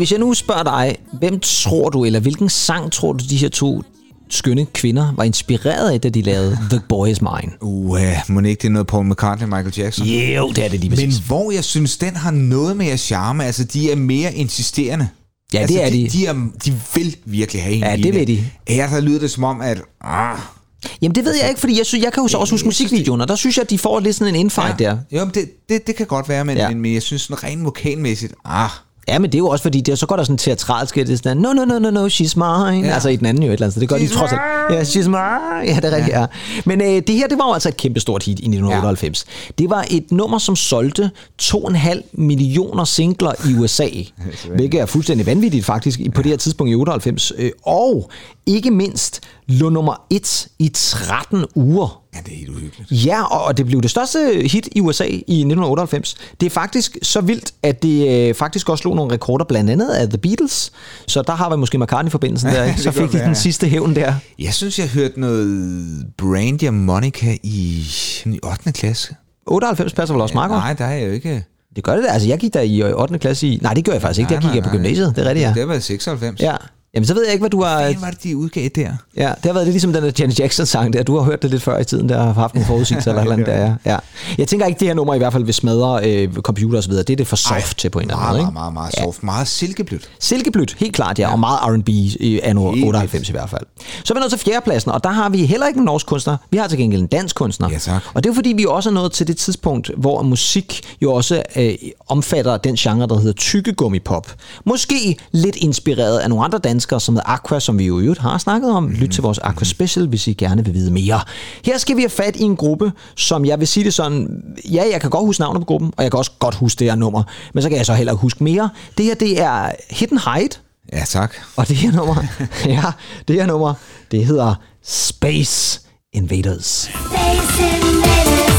hvis jeg nu spørger dig, hvem tror du, eller hvilken sang tror du, de her to skønne kvinder var inspireret af, da de lavede The Boy Is Mine. Uh, må ikke det er noget Paul McCartney og Michael Jackson? Jo, det er det lige Men præcis. hvor jeg synes, den har noget mere charme, altså de er mere insisterende. Ja, altså, det er de. de. De, er, de vil virkelig have en Ja, det vil de. Her der lyder det som om, at... Ah, Jamen det ved jeg ikke, fordi jeg, synes, jeg kan jo så også huske musikvideoen, og der synes jeg, at de får lidt sådan en infight der. Jo, men det, det, det kan godt være, men, Ja. ja. men, men jeg synes sådan rent vokalmæssigt, ah, Ja, men det er jo også fordi, det er så går der sådan teatralsk, at det er sådan, no, no, no, no, no, she's mine. Ja. Altså i den anden jo et eller andet, sted. det gør de She's trods alt. Ja, she's mine. Ja, det er rigtigt, ja. Men øh, det her, det var jo altså et kæmpestort hit i 1998. Ja. Det var et nummer, som solgte 2,5 millioner singler i USA, [laughs] hvilket er fuldstændig vanvittigt faktisk på det her tidspunkt i 98. Øh, Og ikke mindst lå nummer 1 i 13 uger. ja, det er helt uhyggeligt. Ja, og det blev det største hit i USA i 1998. Det er faktisk så vildt, at det øh, faktisk også slog nogle rekorder, blandt andet af The Beatles. Så der har vi måske McCartney-forbindelsen der, [laughs] ikke? Så fik de den sidste hævn der. Jeg synes, jeg hørte noget Brandy og Monica i, i 8. klasse. 98 passer vel også meget godt? Nej, der er jeg jo ikke... Det gør det da. Altså, jeg gik der i øh, 8. klasse i... Nej, det gør jeg faktisk ikke. Der gik jeg på gymnasiet. Det er rigtigt, ja. Det været 96. Ja. Jamen, så ved jeg ikke, hvad du har... Hvad var det, de udgav der? Ja, det har været lidt ligesom den der Janet Jackson-sang der. Du har hørt det lidt før i tiden, der har haft en forudsigelse eller eller andet der. Ja. ja. Jeg tænker ikke, det her nummer i hvert fald vil smadre øh, computer og så videre. Det er det for soft til på en eller anden Meget, måde, meget, ikke? meget, meget soft. Meget silkeblødt. Silkeblødt, helt klart, ja, og meget R&B i anno Helt 98 i hvert fald. Så er vi nået til fjerdepladsen, og der har vi heller ikke en norsk kunstner. Vi har til gengæld en dansk kunstner. Ja, tak. Og det er fordi, vi også er nået til det tidspunkt, hvor musik jo også øh, omfatter den genre, der hedder tykkegummipop. Måske lidt inspireret af nogle andre danskere, som hedder Aqua, som vi jo i øvrigt har snakket om. Lyt til vores Aqua Special, hvis I gerne vil vide mere. Her skal vi have fat i en gruppe, som jeg vil sige det sådan, ja, jeg kan godt huske navnet på gruppen, og jeg kan også godt huske det her nummer, men så kan jeg så heller ikke huske mere. Det her, det er Hidden Height, Ja, tak. og det her nummer, [laughs] ja, det her nummer, det hedder Space Invaders. Space invaders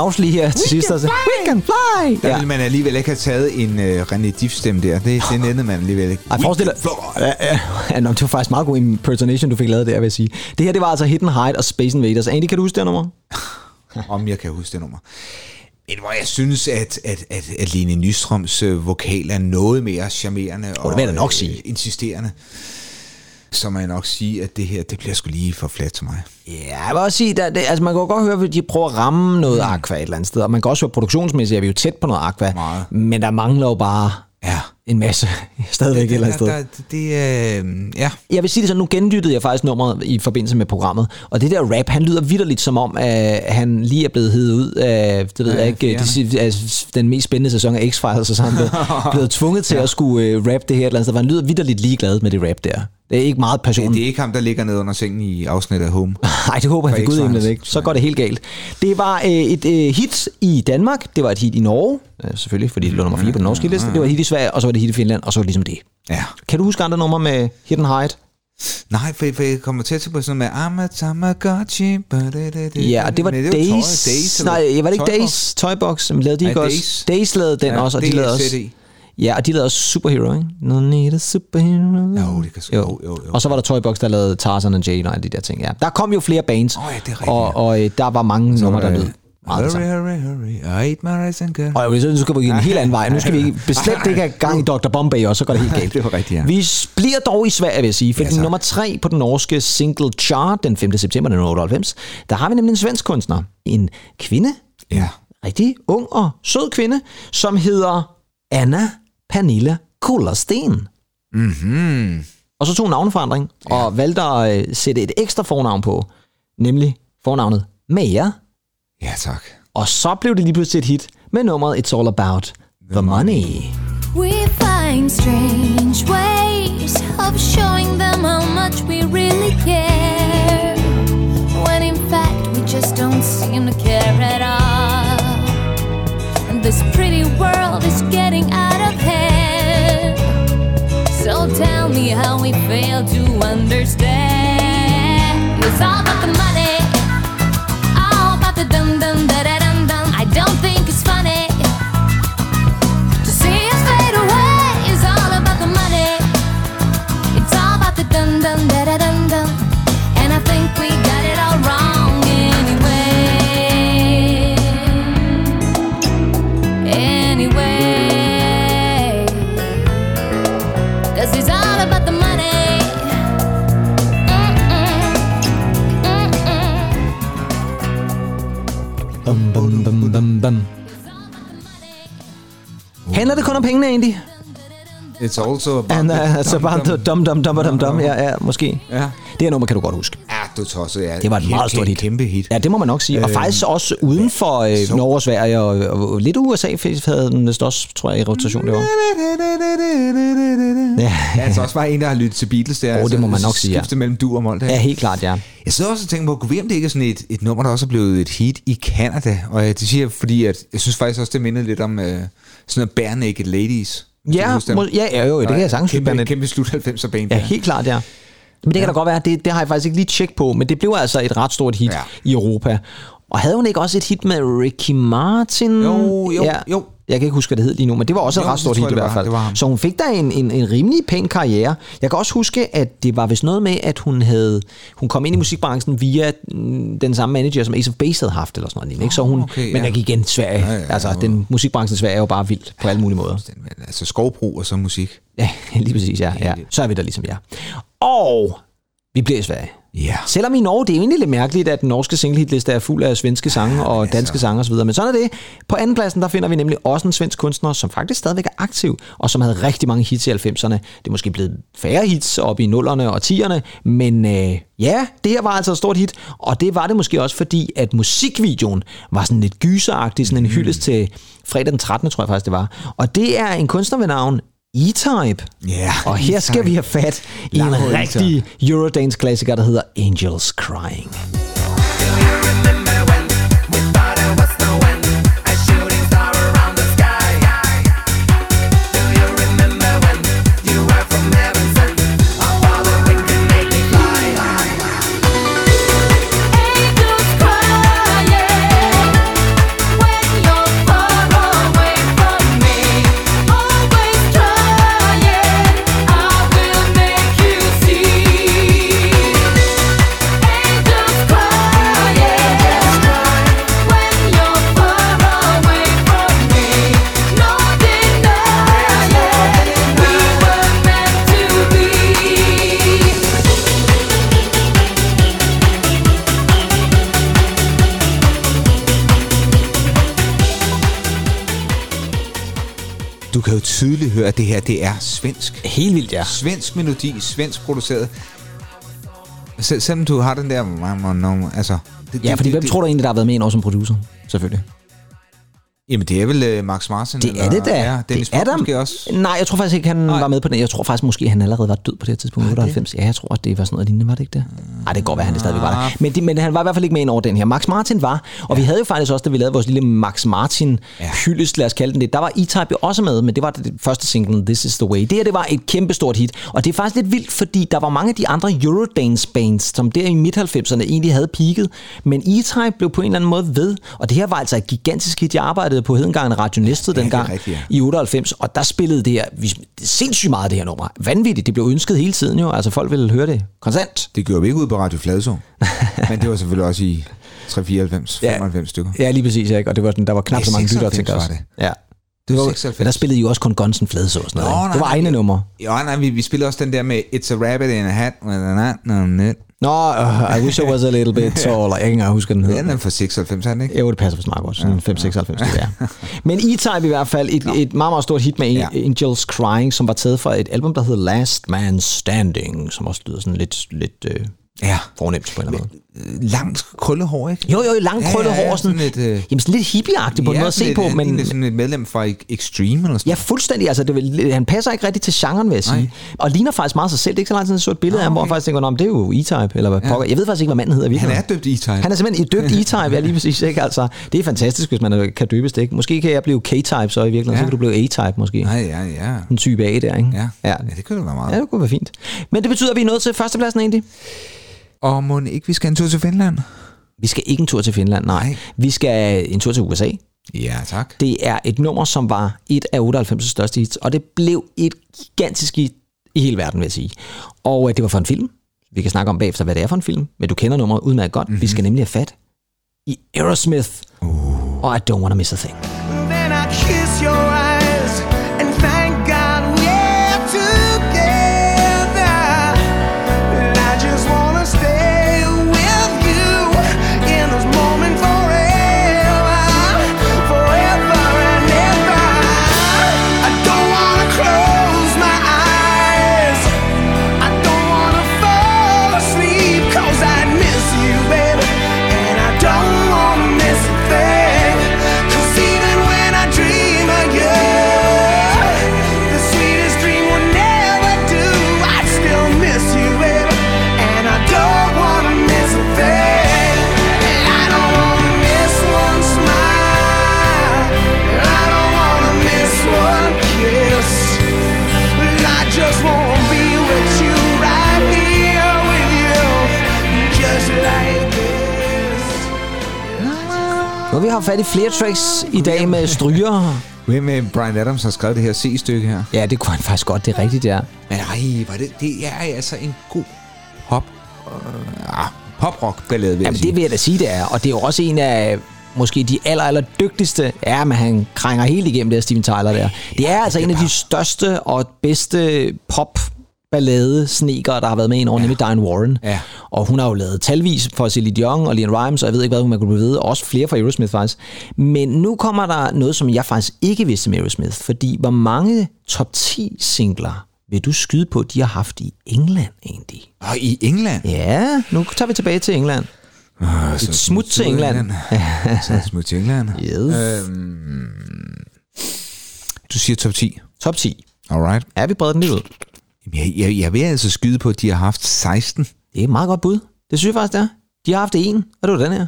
Mouse lige her til sidst og sagde, We can fly! Der Ja. ville man alligevel ikke have taget en uh, René Diff-stemme der. Det, det nændede man alligevel ikke. Ej, forestil dig. Ja, ja, ja, nå, det var faktisk meget god impersonation, du fik lavet der, vil jeg sige. Det her, det var altså Hidden Height og Space Invaders. Andy, kan du huske det nummer? [laughs] Om jeg kan huske det nummer. Men hvor jeg synes, at, at, at, at Lene Nystrøms øh, vokal er noget mere charmerende og vil jeg da nok sige. øh, insisterende. Så må jeg nok sige, at det her, det bliver sgu lige for flat til mig. Ja, jeg vil også sige, der, det, altså man kan godt høre, at de prøver at ramme noget Aqua et eller andet sted, og man kan også høre produktionsmæssigt, er vi jo tæt på noget Aqua, Meget. men der mangler jo bare Ja. en masse [laughs] stadigvæk et eller andet sted. Der, der, det. Øh, ja. Jeg vil sige det sådan, nu genlyttede jeg faktisk nummeret i forbindelse med programmet, og det der rap, han lyder vidderligt som om, at han lige er blevet heddet ud af, det ved Ja, jeg ikke, det, af den mest spændende sæson af X-Files, så han blevet, [laughs] blevet tvunget til at skulle uh, rap det her et eller andet sted, for han lyder vidderligt ligeglad med det rap der. Det er ikke meget passion. Det er ikke ham, der ligger nede under sengen i afsnittet af Home. [laughs] Nej, det håber jeg For for Gud ikke. Så går det helt galt. Det var øh, et øh, hit i Danmark, det var et hit i Norge, øh, selvfølgelig, fordi det lå nummer 4 på den norske liste. Det var et hit i Sverige, og så var det et hit i Finland, og så var det ligesom det. Ja. Kan du huske andre numre med Hidden Height? Nej, for, for jeg kommer til at tænke på sådan noget med I'm a Tamagotchi. Ja, og det var Days. Toy- Days Nej, var det ikke? Days? Toybox. Men lavede de ikke også? Days. Lavede den også, og de lavede også... Ja, og de lavede også Superhero, ikke? No need a superhero. Jo, det kan sgu- jo, jo, jo. Og så var der Toybox, der lavede Tarzan og Jane og alle de der ting, ja. Der kom jo flere bands, Åh, ja, det er rigtigt, og, og øh, der var mange numre, der lød meget det Hurry, hurry, hurry, I ate my rice and. Og nu skal vi en helt anden vej. Nu skal vi ikke- bestemt ikke have gang i Dr. Bombay, og så går det helt [laughs] galt. Det var rigtigt, ja. Vi bliver dog i Sverige, vil jeg sige, for Ja, nummer tre på den norske single chart den 5. september 1998, der har vi nemlig en svensk kunstner. En kvinde, Ja. rigtig ung og sød kvinde, som hedder Anna Pernilla Kullersten. Mm-hmm. Og så tog en navneforandring, ja. og valgte at øh, sætte et ekstra fornavn på, nemlig fornavnet Maja. Ja, tak. Og så blev det lige pludselig et hit med nummeret It's All About The, the Money. We find strange ways of showing them how much we really care When in fact we just don't seem to care at all And this pretty world is getting we fail to understand. Bum, bum. Handler det kun om pengene egentlig? It's also about And, the uh, it's dum about dum. the dum dum dum dum dum. Ja, ja, måske. Ja. Det her nummer kan du godt huske. Ja, du tosset, ja. Det var et Kæmpe- meget stort hit. Kæmpe hit. Ja, det må man nok sige. Og Øh, faktisk også uden for øh, så- Norge og Sverige, og, og lidt USA faktisk havde den vist også, tror jeg, i rotation det var. Ja, Ja, altså også bare en, der har lyttet til Beatles der. altså, Åh, det må man nok sige, ja. Mellem dur og mål der. ja, helt klart, ja. Jeg sidder også og tænker på, kunne det ikke er sådan et, et nummer, der også er blevet et hit i Canada? Og det siger jeg, fordi at, jeg synes faktisk også, det minder lidt om øh, sådan noget Bare Naked Ladies. Ja, du må, ja, ja, jo, det kan jeg sagtens kæmpe, kæmpe slut 90'er band. Ja, helt klart, ja. Men det kan da godt være, det, det har jeg faktisk ikke lige tjekket på, men det blev altså et ret stort hit Ja. i Europa. Og havde hun ikke også et hit med Ricky Martin? Jo, jo, jo. Jeg kan ikke huske, hvad det hed lige nu, men det var også et Jo, ret det stort hit jeg, i hvert fald. Var. Så hun fik da en, en, en rimelig pæn karriere. Jeg kan også huske, at det var vist noget med, at hun havde hun kom ind i musikbranchen via mm, den samme manager, som Ace of Base havde haft, eller sådan noget. Ikke? Så hun, okay, men ja. der gik igen Sverige. Ja, ja, altså, ja. den musikbranchen i Sverige er jo bare vild på alle mulige måder. Altså skovbrug og så musik. Ja, [laughs] lige præcis, ja. ja. Så er vi der ligesom jeg. Og vi bliver i Sverige. Ja. Selvom i Norge, det er jo egentlig lidt mærkeligt, at den norske singlehitliste er fuld af svenske sange og altså. danske sange osv. Men sådan er det. På anden pladsen, der finder vi nemlig også en svensk kunstner, som faktisk stadigvæk er aktiv, og som havde rigtig mange hits i 90'erne. Det er måske blevet færre hits op i 0'erne og 10'erne, men øh, ja, det her var altså et stort hit, og det var det måske også fordi, at musikvideoen var sådan lidt gyseragtig, sådan en hyldest til fredag den 13. tror jeg faktisk det var. Og det er en kunstner ved navn E-Type. Ja, Og her E-Type. skal vi have fat i en rigtig Eurodance-klassiker, der hedder Angels Crying. Angels kan jo tydeligt høre, at det her, det er svensk. Helt vildt, ja. Svensk melodi, svensk produceret. Sel- selvom du har den der... Altså, det, Ja, fordi hvem tror du egentlig, der har været med ind over som producer? Selvfølgelig. Jamen, det er vel uh, Max Martin? Det er det da. Ja, Dennis det er der. måske også. Nej, jeg tror faktisk ikke, han Nej. var med på den. Jeg tror faktisk måske, han allerede var død på det her tidspunkt. 98. Ja, jeg tror, at det var sådan noget lignende, var det ikke det? Nej, det kan godt være, han det stadigvæk var der. Men, det, men han var i hvert fald ikke med ind over den her. Max Martin var, og vi havde jo faktisk også, da vi lavede vores lille Max Martin hyldest, lad os kalde den det, der var E-Type jo også med, men det var det første single, This is the Way. Det her, det var et kæmpestort hit, og det er faktisk lidt vildt, fordi der var mange af de andre Eurodance bands, som der i midt-90'erne egentlig havde peaked, men E-Type blev på en eller anden måde ved, og det her var altså et gigantisk hit. Jeg arbejdede på Hedengangen Radio det er dengang rigtigt, ja. i 98, og der spillede det her vi, sindssygt meget det her nummer. Vanvittigt, det blev ønsket hele tiden jo, altså folk ville høre det konstant. Det gjorde vi ikke ud på Radio Fladså. [laughs] men det var selvfølgelig også i 394, 95 stykker. Ja, lige præcis, ikke? og det var, den, der var knap Ja, så mange lyttere, 96 tænker jeg også. var Ja. Det var, 96. men der spillede I jo også kun Guns N' Fladså og sådan noget. Nå, nej, det var egne numre. Ja, nej, vi, vi spillede også den der med It's a rabbit in a hat Nå, uh, I wish I was a little bit [laughs] taller. Jeg kan ikke huske, den hedder. Den er fra 96, er den ikke? Jo, det passer for meget godt. Sådan 5-96, det er. Men E-Type i hvert fald, et, et meget, meget stort hit med Ja. Angels Crying, som var taget fra et album, der hedder Last Man Standing, som også lyder sådan lidt, lidt øh, Ja. fornemt på en eller anden måde. Langt krøllet hår, ikke? Jo, jo, lang krøllet hår, sådan, lidt, øh, jamen sådan lidt hippieagtigt på en måde at se sådan på, men ligner sådan et medlem fra Extreme eller sådan Ja, fuldstændig. Altså, det han passer ikke rigtig til genren, vil jeg sige. Nej. Og ligner faktisk meget sig selv. Det er ikke så lang tid, jeg så et billede af ham, hvor jeg faktisk tænker, "Nå, men det er jo E-Type, eller hvad pokker. Jeg ved faktisk ikke, hvad manden hedder. i Han er døbt E-Type. Han er simpelthen et døbt E-Type, ja, lige præcis. Ikke? Altså, det er fantastisk, hvis man kan døbes det. Ikke? Måske kan jeg blive K-Type så i virkeligheden, Ja. så kan du blive A-Type måske. Nej, ja, ja. En type A der, ikke? Ja, ja. ja det kunne være meget. Ja, det kunne være fint. Men det betyder, at vi er nået til førstepladsen egentlig. Og må ikke vi skal en tur til Finland? Vi skal ikke en tur til Finland, nej. Nej. Vi skal en tur til USA. Ja, tak. Det er et nummer, som var et af 98 største hits, og det blev et gigantisk hit i hele verden, vil jeg sige. Og øh, det var for en film. Vi kan snakke om bagefter, hvad det er for en film, men du kender nummeret udmærket godt. Mm-hmm. Vi skal nemlig have fat i Aerosmith uh. og I Don't Wanna Miss a Thing. Then I kiss your Har fat i flere tracks i dag med stryger. [laughs] Hvem med Brian Adams har skrevet det her C-stykke her? Ja, det kunne han faktisk godt, det er rigtigt, ja. Men ej, var det, det er altså en god pop, uh, pop-rock ballade, vil Jamen, det vil jeg da sige, det er. Og det er jo også en af måske de aller, aller dygtigste. Ja, men han krænger helt igennem det her Steven Tyler der. Det er altså en af de største og bedste pop ballade sneakere, der har været med en år, ja. nemlig Diane Warren. Ja. Og hun har jo lavet talvis for Celine Dion og Leon Rimes, og jeg ved ikke, hvad man kunne blive ved, og også flere fra Aerosmith faktisk. Men nu kommer der noget, som jeg faktisk ikke vidste med Aerosmith, fordi hvor mange top 10 singler vil du skyde på, de har haft i England egentlig? Og i England? Ja, nu tager vi tilbage til England. Uh, Et smut til England. [laughs] Så et smut til England. Yes. Øhm, du siger top 10. Top 10. Alright. Ja, vi breder den lige ud. Jeg, jeg, jeg vil altså skyde på, at de har haft 16. Det er et meget godt bud. Det synes jeg faktisk, det er. De har haft en, og det var den her.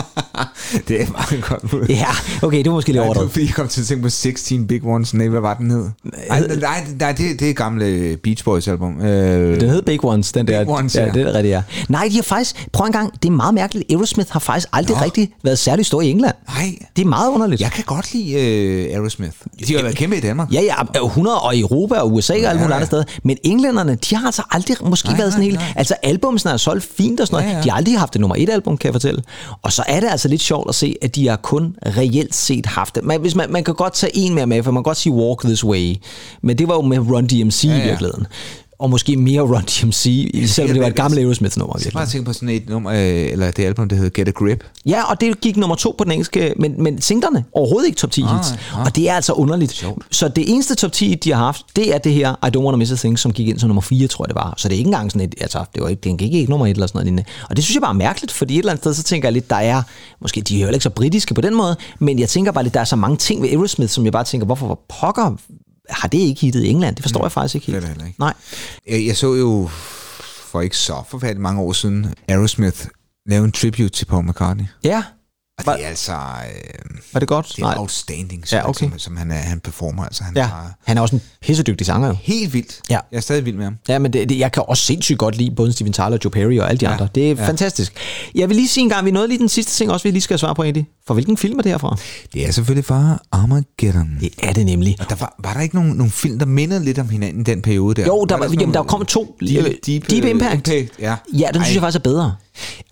[laughs] [laughs] det er meget godt bud. Ja, okay, det var måske lidt det overdrevet. fordi, jeg kom til at tænke på 16 Big Ones. Nej, hvad var den hed? Nej, nej, nej det, det er gamle Beach Boys album. Øh, Den hed Big Ones, den der. Big Ones, ja. ja. det er rigtigt, ja. Nej, de har faktisk, prøv en gang, det er meget mærkeligt. Aerosmith har faktisk aldrig Nå. rigtig været særlig stor i England. nej, Det er meget underligt. jeg kan godt lide øh, Aerosmith. De har været kæmpe i Danmark. Ja, ja, 100 og i Europa og USA og alle mulige ja. andre steder. Men englænderne, de har altså aldrig måske Nej, været sådan nej, helt... nej. Altså, albumsene er solgt fint og sådan noget. Ja, ja. De har aldrig haft et nummer et album, kan jeg fortælle. Og så er det altså lidt sjovt at se, at de har kun reelt set haft det. Man, hvis man, man kan godt tage en mere med, for man kan godt sige Walk This Way. Men det var jo med Run DMC ja. ja. i virkeligheden. Og måske mere Run DMC, selvom det var et gammelt Aerosmith-nummer. i Jeg skal bare tænke på sådan et nummer, øh, eller det album, der hedder Get a Grip. Ja, og det gik nummer to på den engelske, men, men singlerne overhovedet ikke top 10 hits. nej. Og det er altså underligt. Så det eneste top 10 hit, de har haft, det er det her I Don't Wanna Miss a Thing, som gik ind som nummer 4, tror jeg det var. Så det er ikke engang sådan et, altså, det var ikke, den gik ikke nummer 1 eller sådan noget lignende. Og det synes jeg bare er mærkeligt, fordi et eller andet sted, så tænker jeg lidt, der er, måske de er jo ikke så britiske på den måde, men jeg tænker bare lidt, der er så mange ting ved Aerosmith, som jeg bare tænker, hvorfor hvor pokker har det ikke hittet i England? Det forstår jeg faktisk ikke Det er helt. det ikke. Nej. Jeg, jeg så jo for ikke så forfærdeligt mange år siden Aerosmith lave en tribute til Paul McCartney. Ja, Og Var- det er altså øh, var det godt? det er outstanding, Ja, ja, okay. som, som han, er, han performer. Altså, han Ja, er han er også en pissedygtig sanger jo. helt vildt. Ja. Jeg er stadig vild med ham. Ja, men det, det, jeg kan også sindssygt godt lide både Steven Tyler, Joe Perry og alle de ja, andre. Det er ja. fantastisk. Jeg vil lige sige en gang, vi nåede lige den sidste ting også, vi lige skal svare på egentlig. For hvilken film er det herfra? Det er selvfølgelig fra Armageddon. Det er det nemlig. Og der var, var der ikke nogen, nogen film, der mindede lidt om hinanden i den periode der? Jo, der, var, sådan jamen, der kom to. Deep, deep, Deep Impact. impact ja. Ja, den synes jeg faktisk er bedre.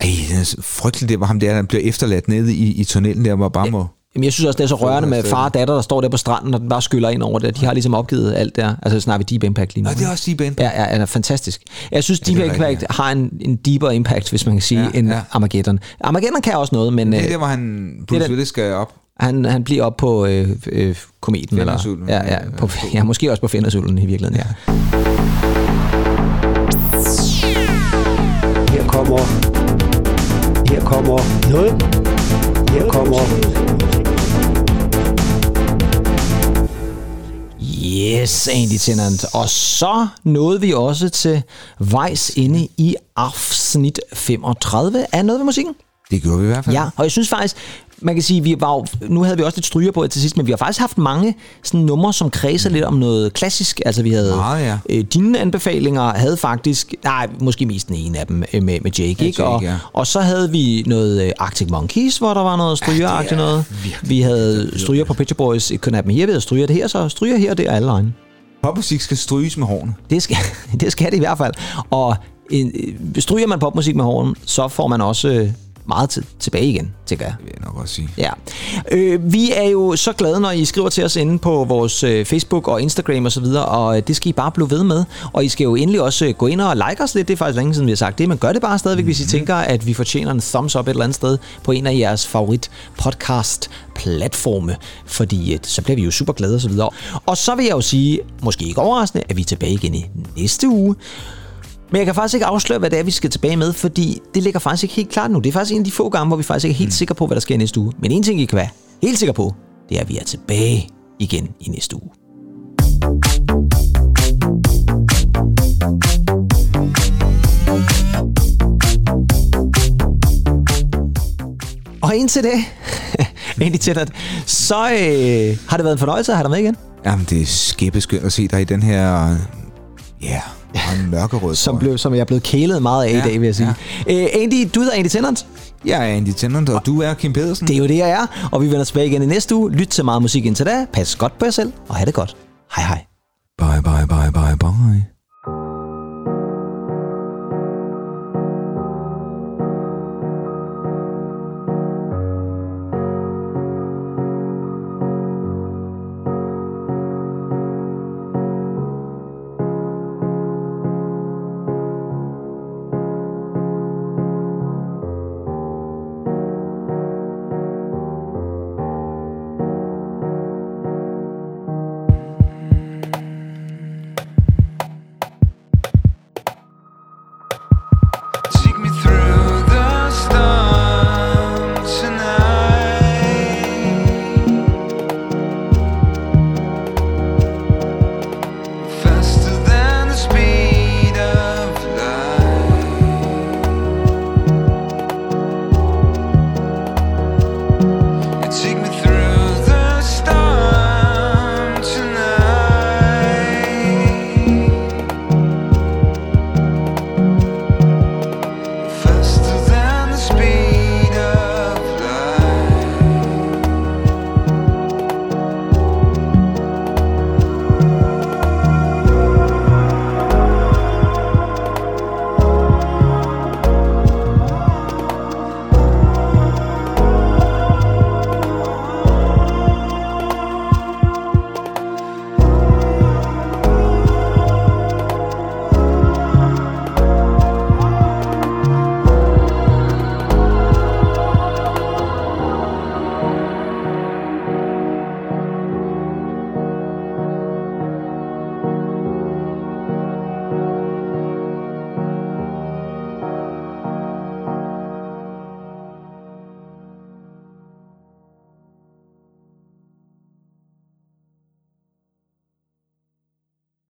Ej, det er så frygteligt, det var ham der, der blev efterladt nede i, i tunnelen der, hvor bare må... Jamen, jeg synes også, det er så rørende med far og datter, der står der på stranden, og den bare skyller ind over det. De har ligesom opgivet alt der. Altså, snakker vi Deep Impact lige nu. Nå, det er også Deep Impact. Ja, ja, ja, er fantastisk. Jeg synes, Deep det er Impact rigtigt, har en, en deeper impact, hvis man kan sige, Ja, end ja. Armageddon. Armageddon kan også noget, men Det er øh, der, hvor han Bruce Willis skal op. han, han bliver op på øh, øh, kometen. Eller, ja, ja, på, ja, måske også på Fenrisulven i virkeligheden, ja. Kommer, her kommer noget. Her kommer Yes, Andy Tennant. Og så nåede vi også til vejs inde i afsnit 35 af Noget ved musikken. Det gjorde vi i hvert fald. Ja, og jeg synes faktisk, man kan sige, vi var jo, nu havde vi også lidt stryger på til sidst, men vi har faktisk haft mange sådan numre, som kredser lidt om noget klassisk. Altså vi havde Meget, ja. øh, dine anbefalinger, havde faktisk, nej, måske mest den ene af dem øh, med, med Jake, ikke? Jake, og, ja. og så havde vi noget øh, Arctic Monkeys, hvor der var noget strygeragtigt noget. Vi havde stryger på Picture Boys, It Couldn't Happen Here, vi havde stryger det her, så stryger her, det er alle vejen. Popmusik skal stryges med hårene. Det skal, [laughs] det skal det i hvert fald. Og en, øh, stryger man popmusik med hården, så får man også øh, meget til, tilbage igen, tænker jeg. Det vil jeg nok også sige. Ja. Øh, vi er jo så glade, når I skriver til os inde på vores øh, Facebook og Instagram osv., og, og øh, det skal I bare blive ved med. Og I skal jo endelig også øh, gå ind og like os lidt. Det er faktisk længe siden, vi har sagt det, men gør det bare stadigvæk, mm-hmm. hvis I tænker, at vi fortjener en thumbs up et eller andet sted på en af jeres favorit podcast platforme, fordi øh, så bliver vi jo super glade osv. Og så vil jeg jo sige, måske ikke overraskende, at vi er tilbage igen i næste uge. Men jeg kan faktisk ikke afsløre, hvad det er, vi skal tilbage med, fordi det ligger faktisk ikke helt klart nu. Det er faktisk en af de få gange, hvor vi faktisk ikke er helt sikre på, hvad der sker næste uge. Men en ting, I kan være helt sikre på, det er, at vi er tilbage igen i næste uge. Og indtil det, egentlig til at, så øh, har det været en fornøjelse at have dig med igen. Jamen, det er skæbbeskønt at se dig i den her... Ja, yeah, en mørkerød Som, blev, som jeg er blevet kælet meget af ja, i dag, vil jeg sige. Ja. Øh, Andy, du hedder Andy Tennant. Jeg er Andy Tennant, og du er Kim Pedersen. Det er jo det, jeg er. Og vi vender tilbage igen i næste uge. Lyt til meget musik indtil da. Pas godt på jer selv, og have det godt. Hej hej. Bye, bye, bye, bye, bye.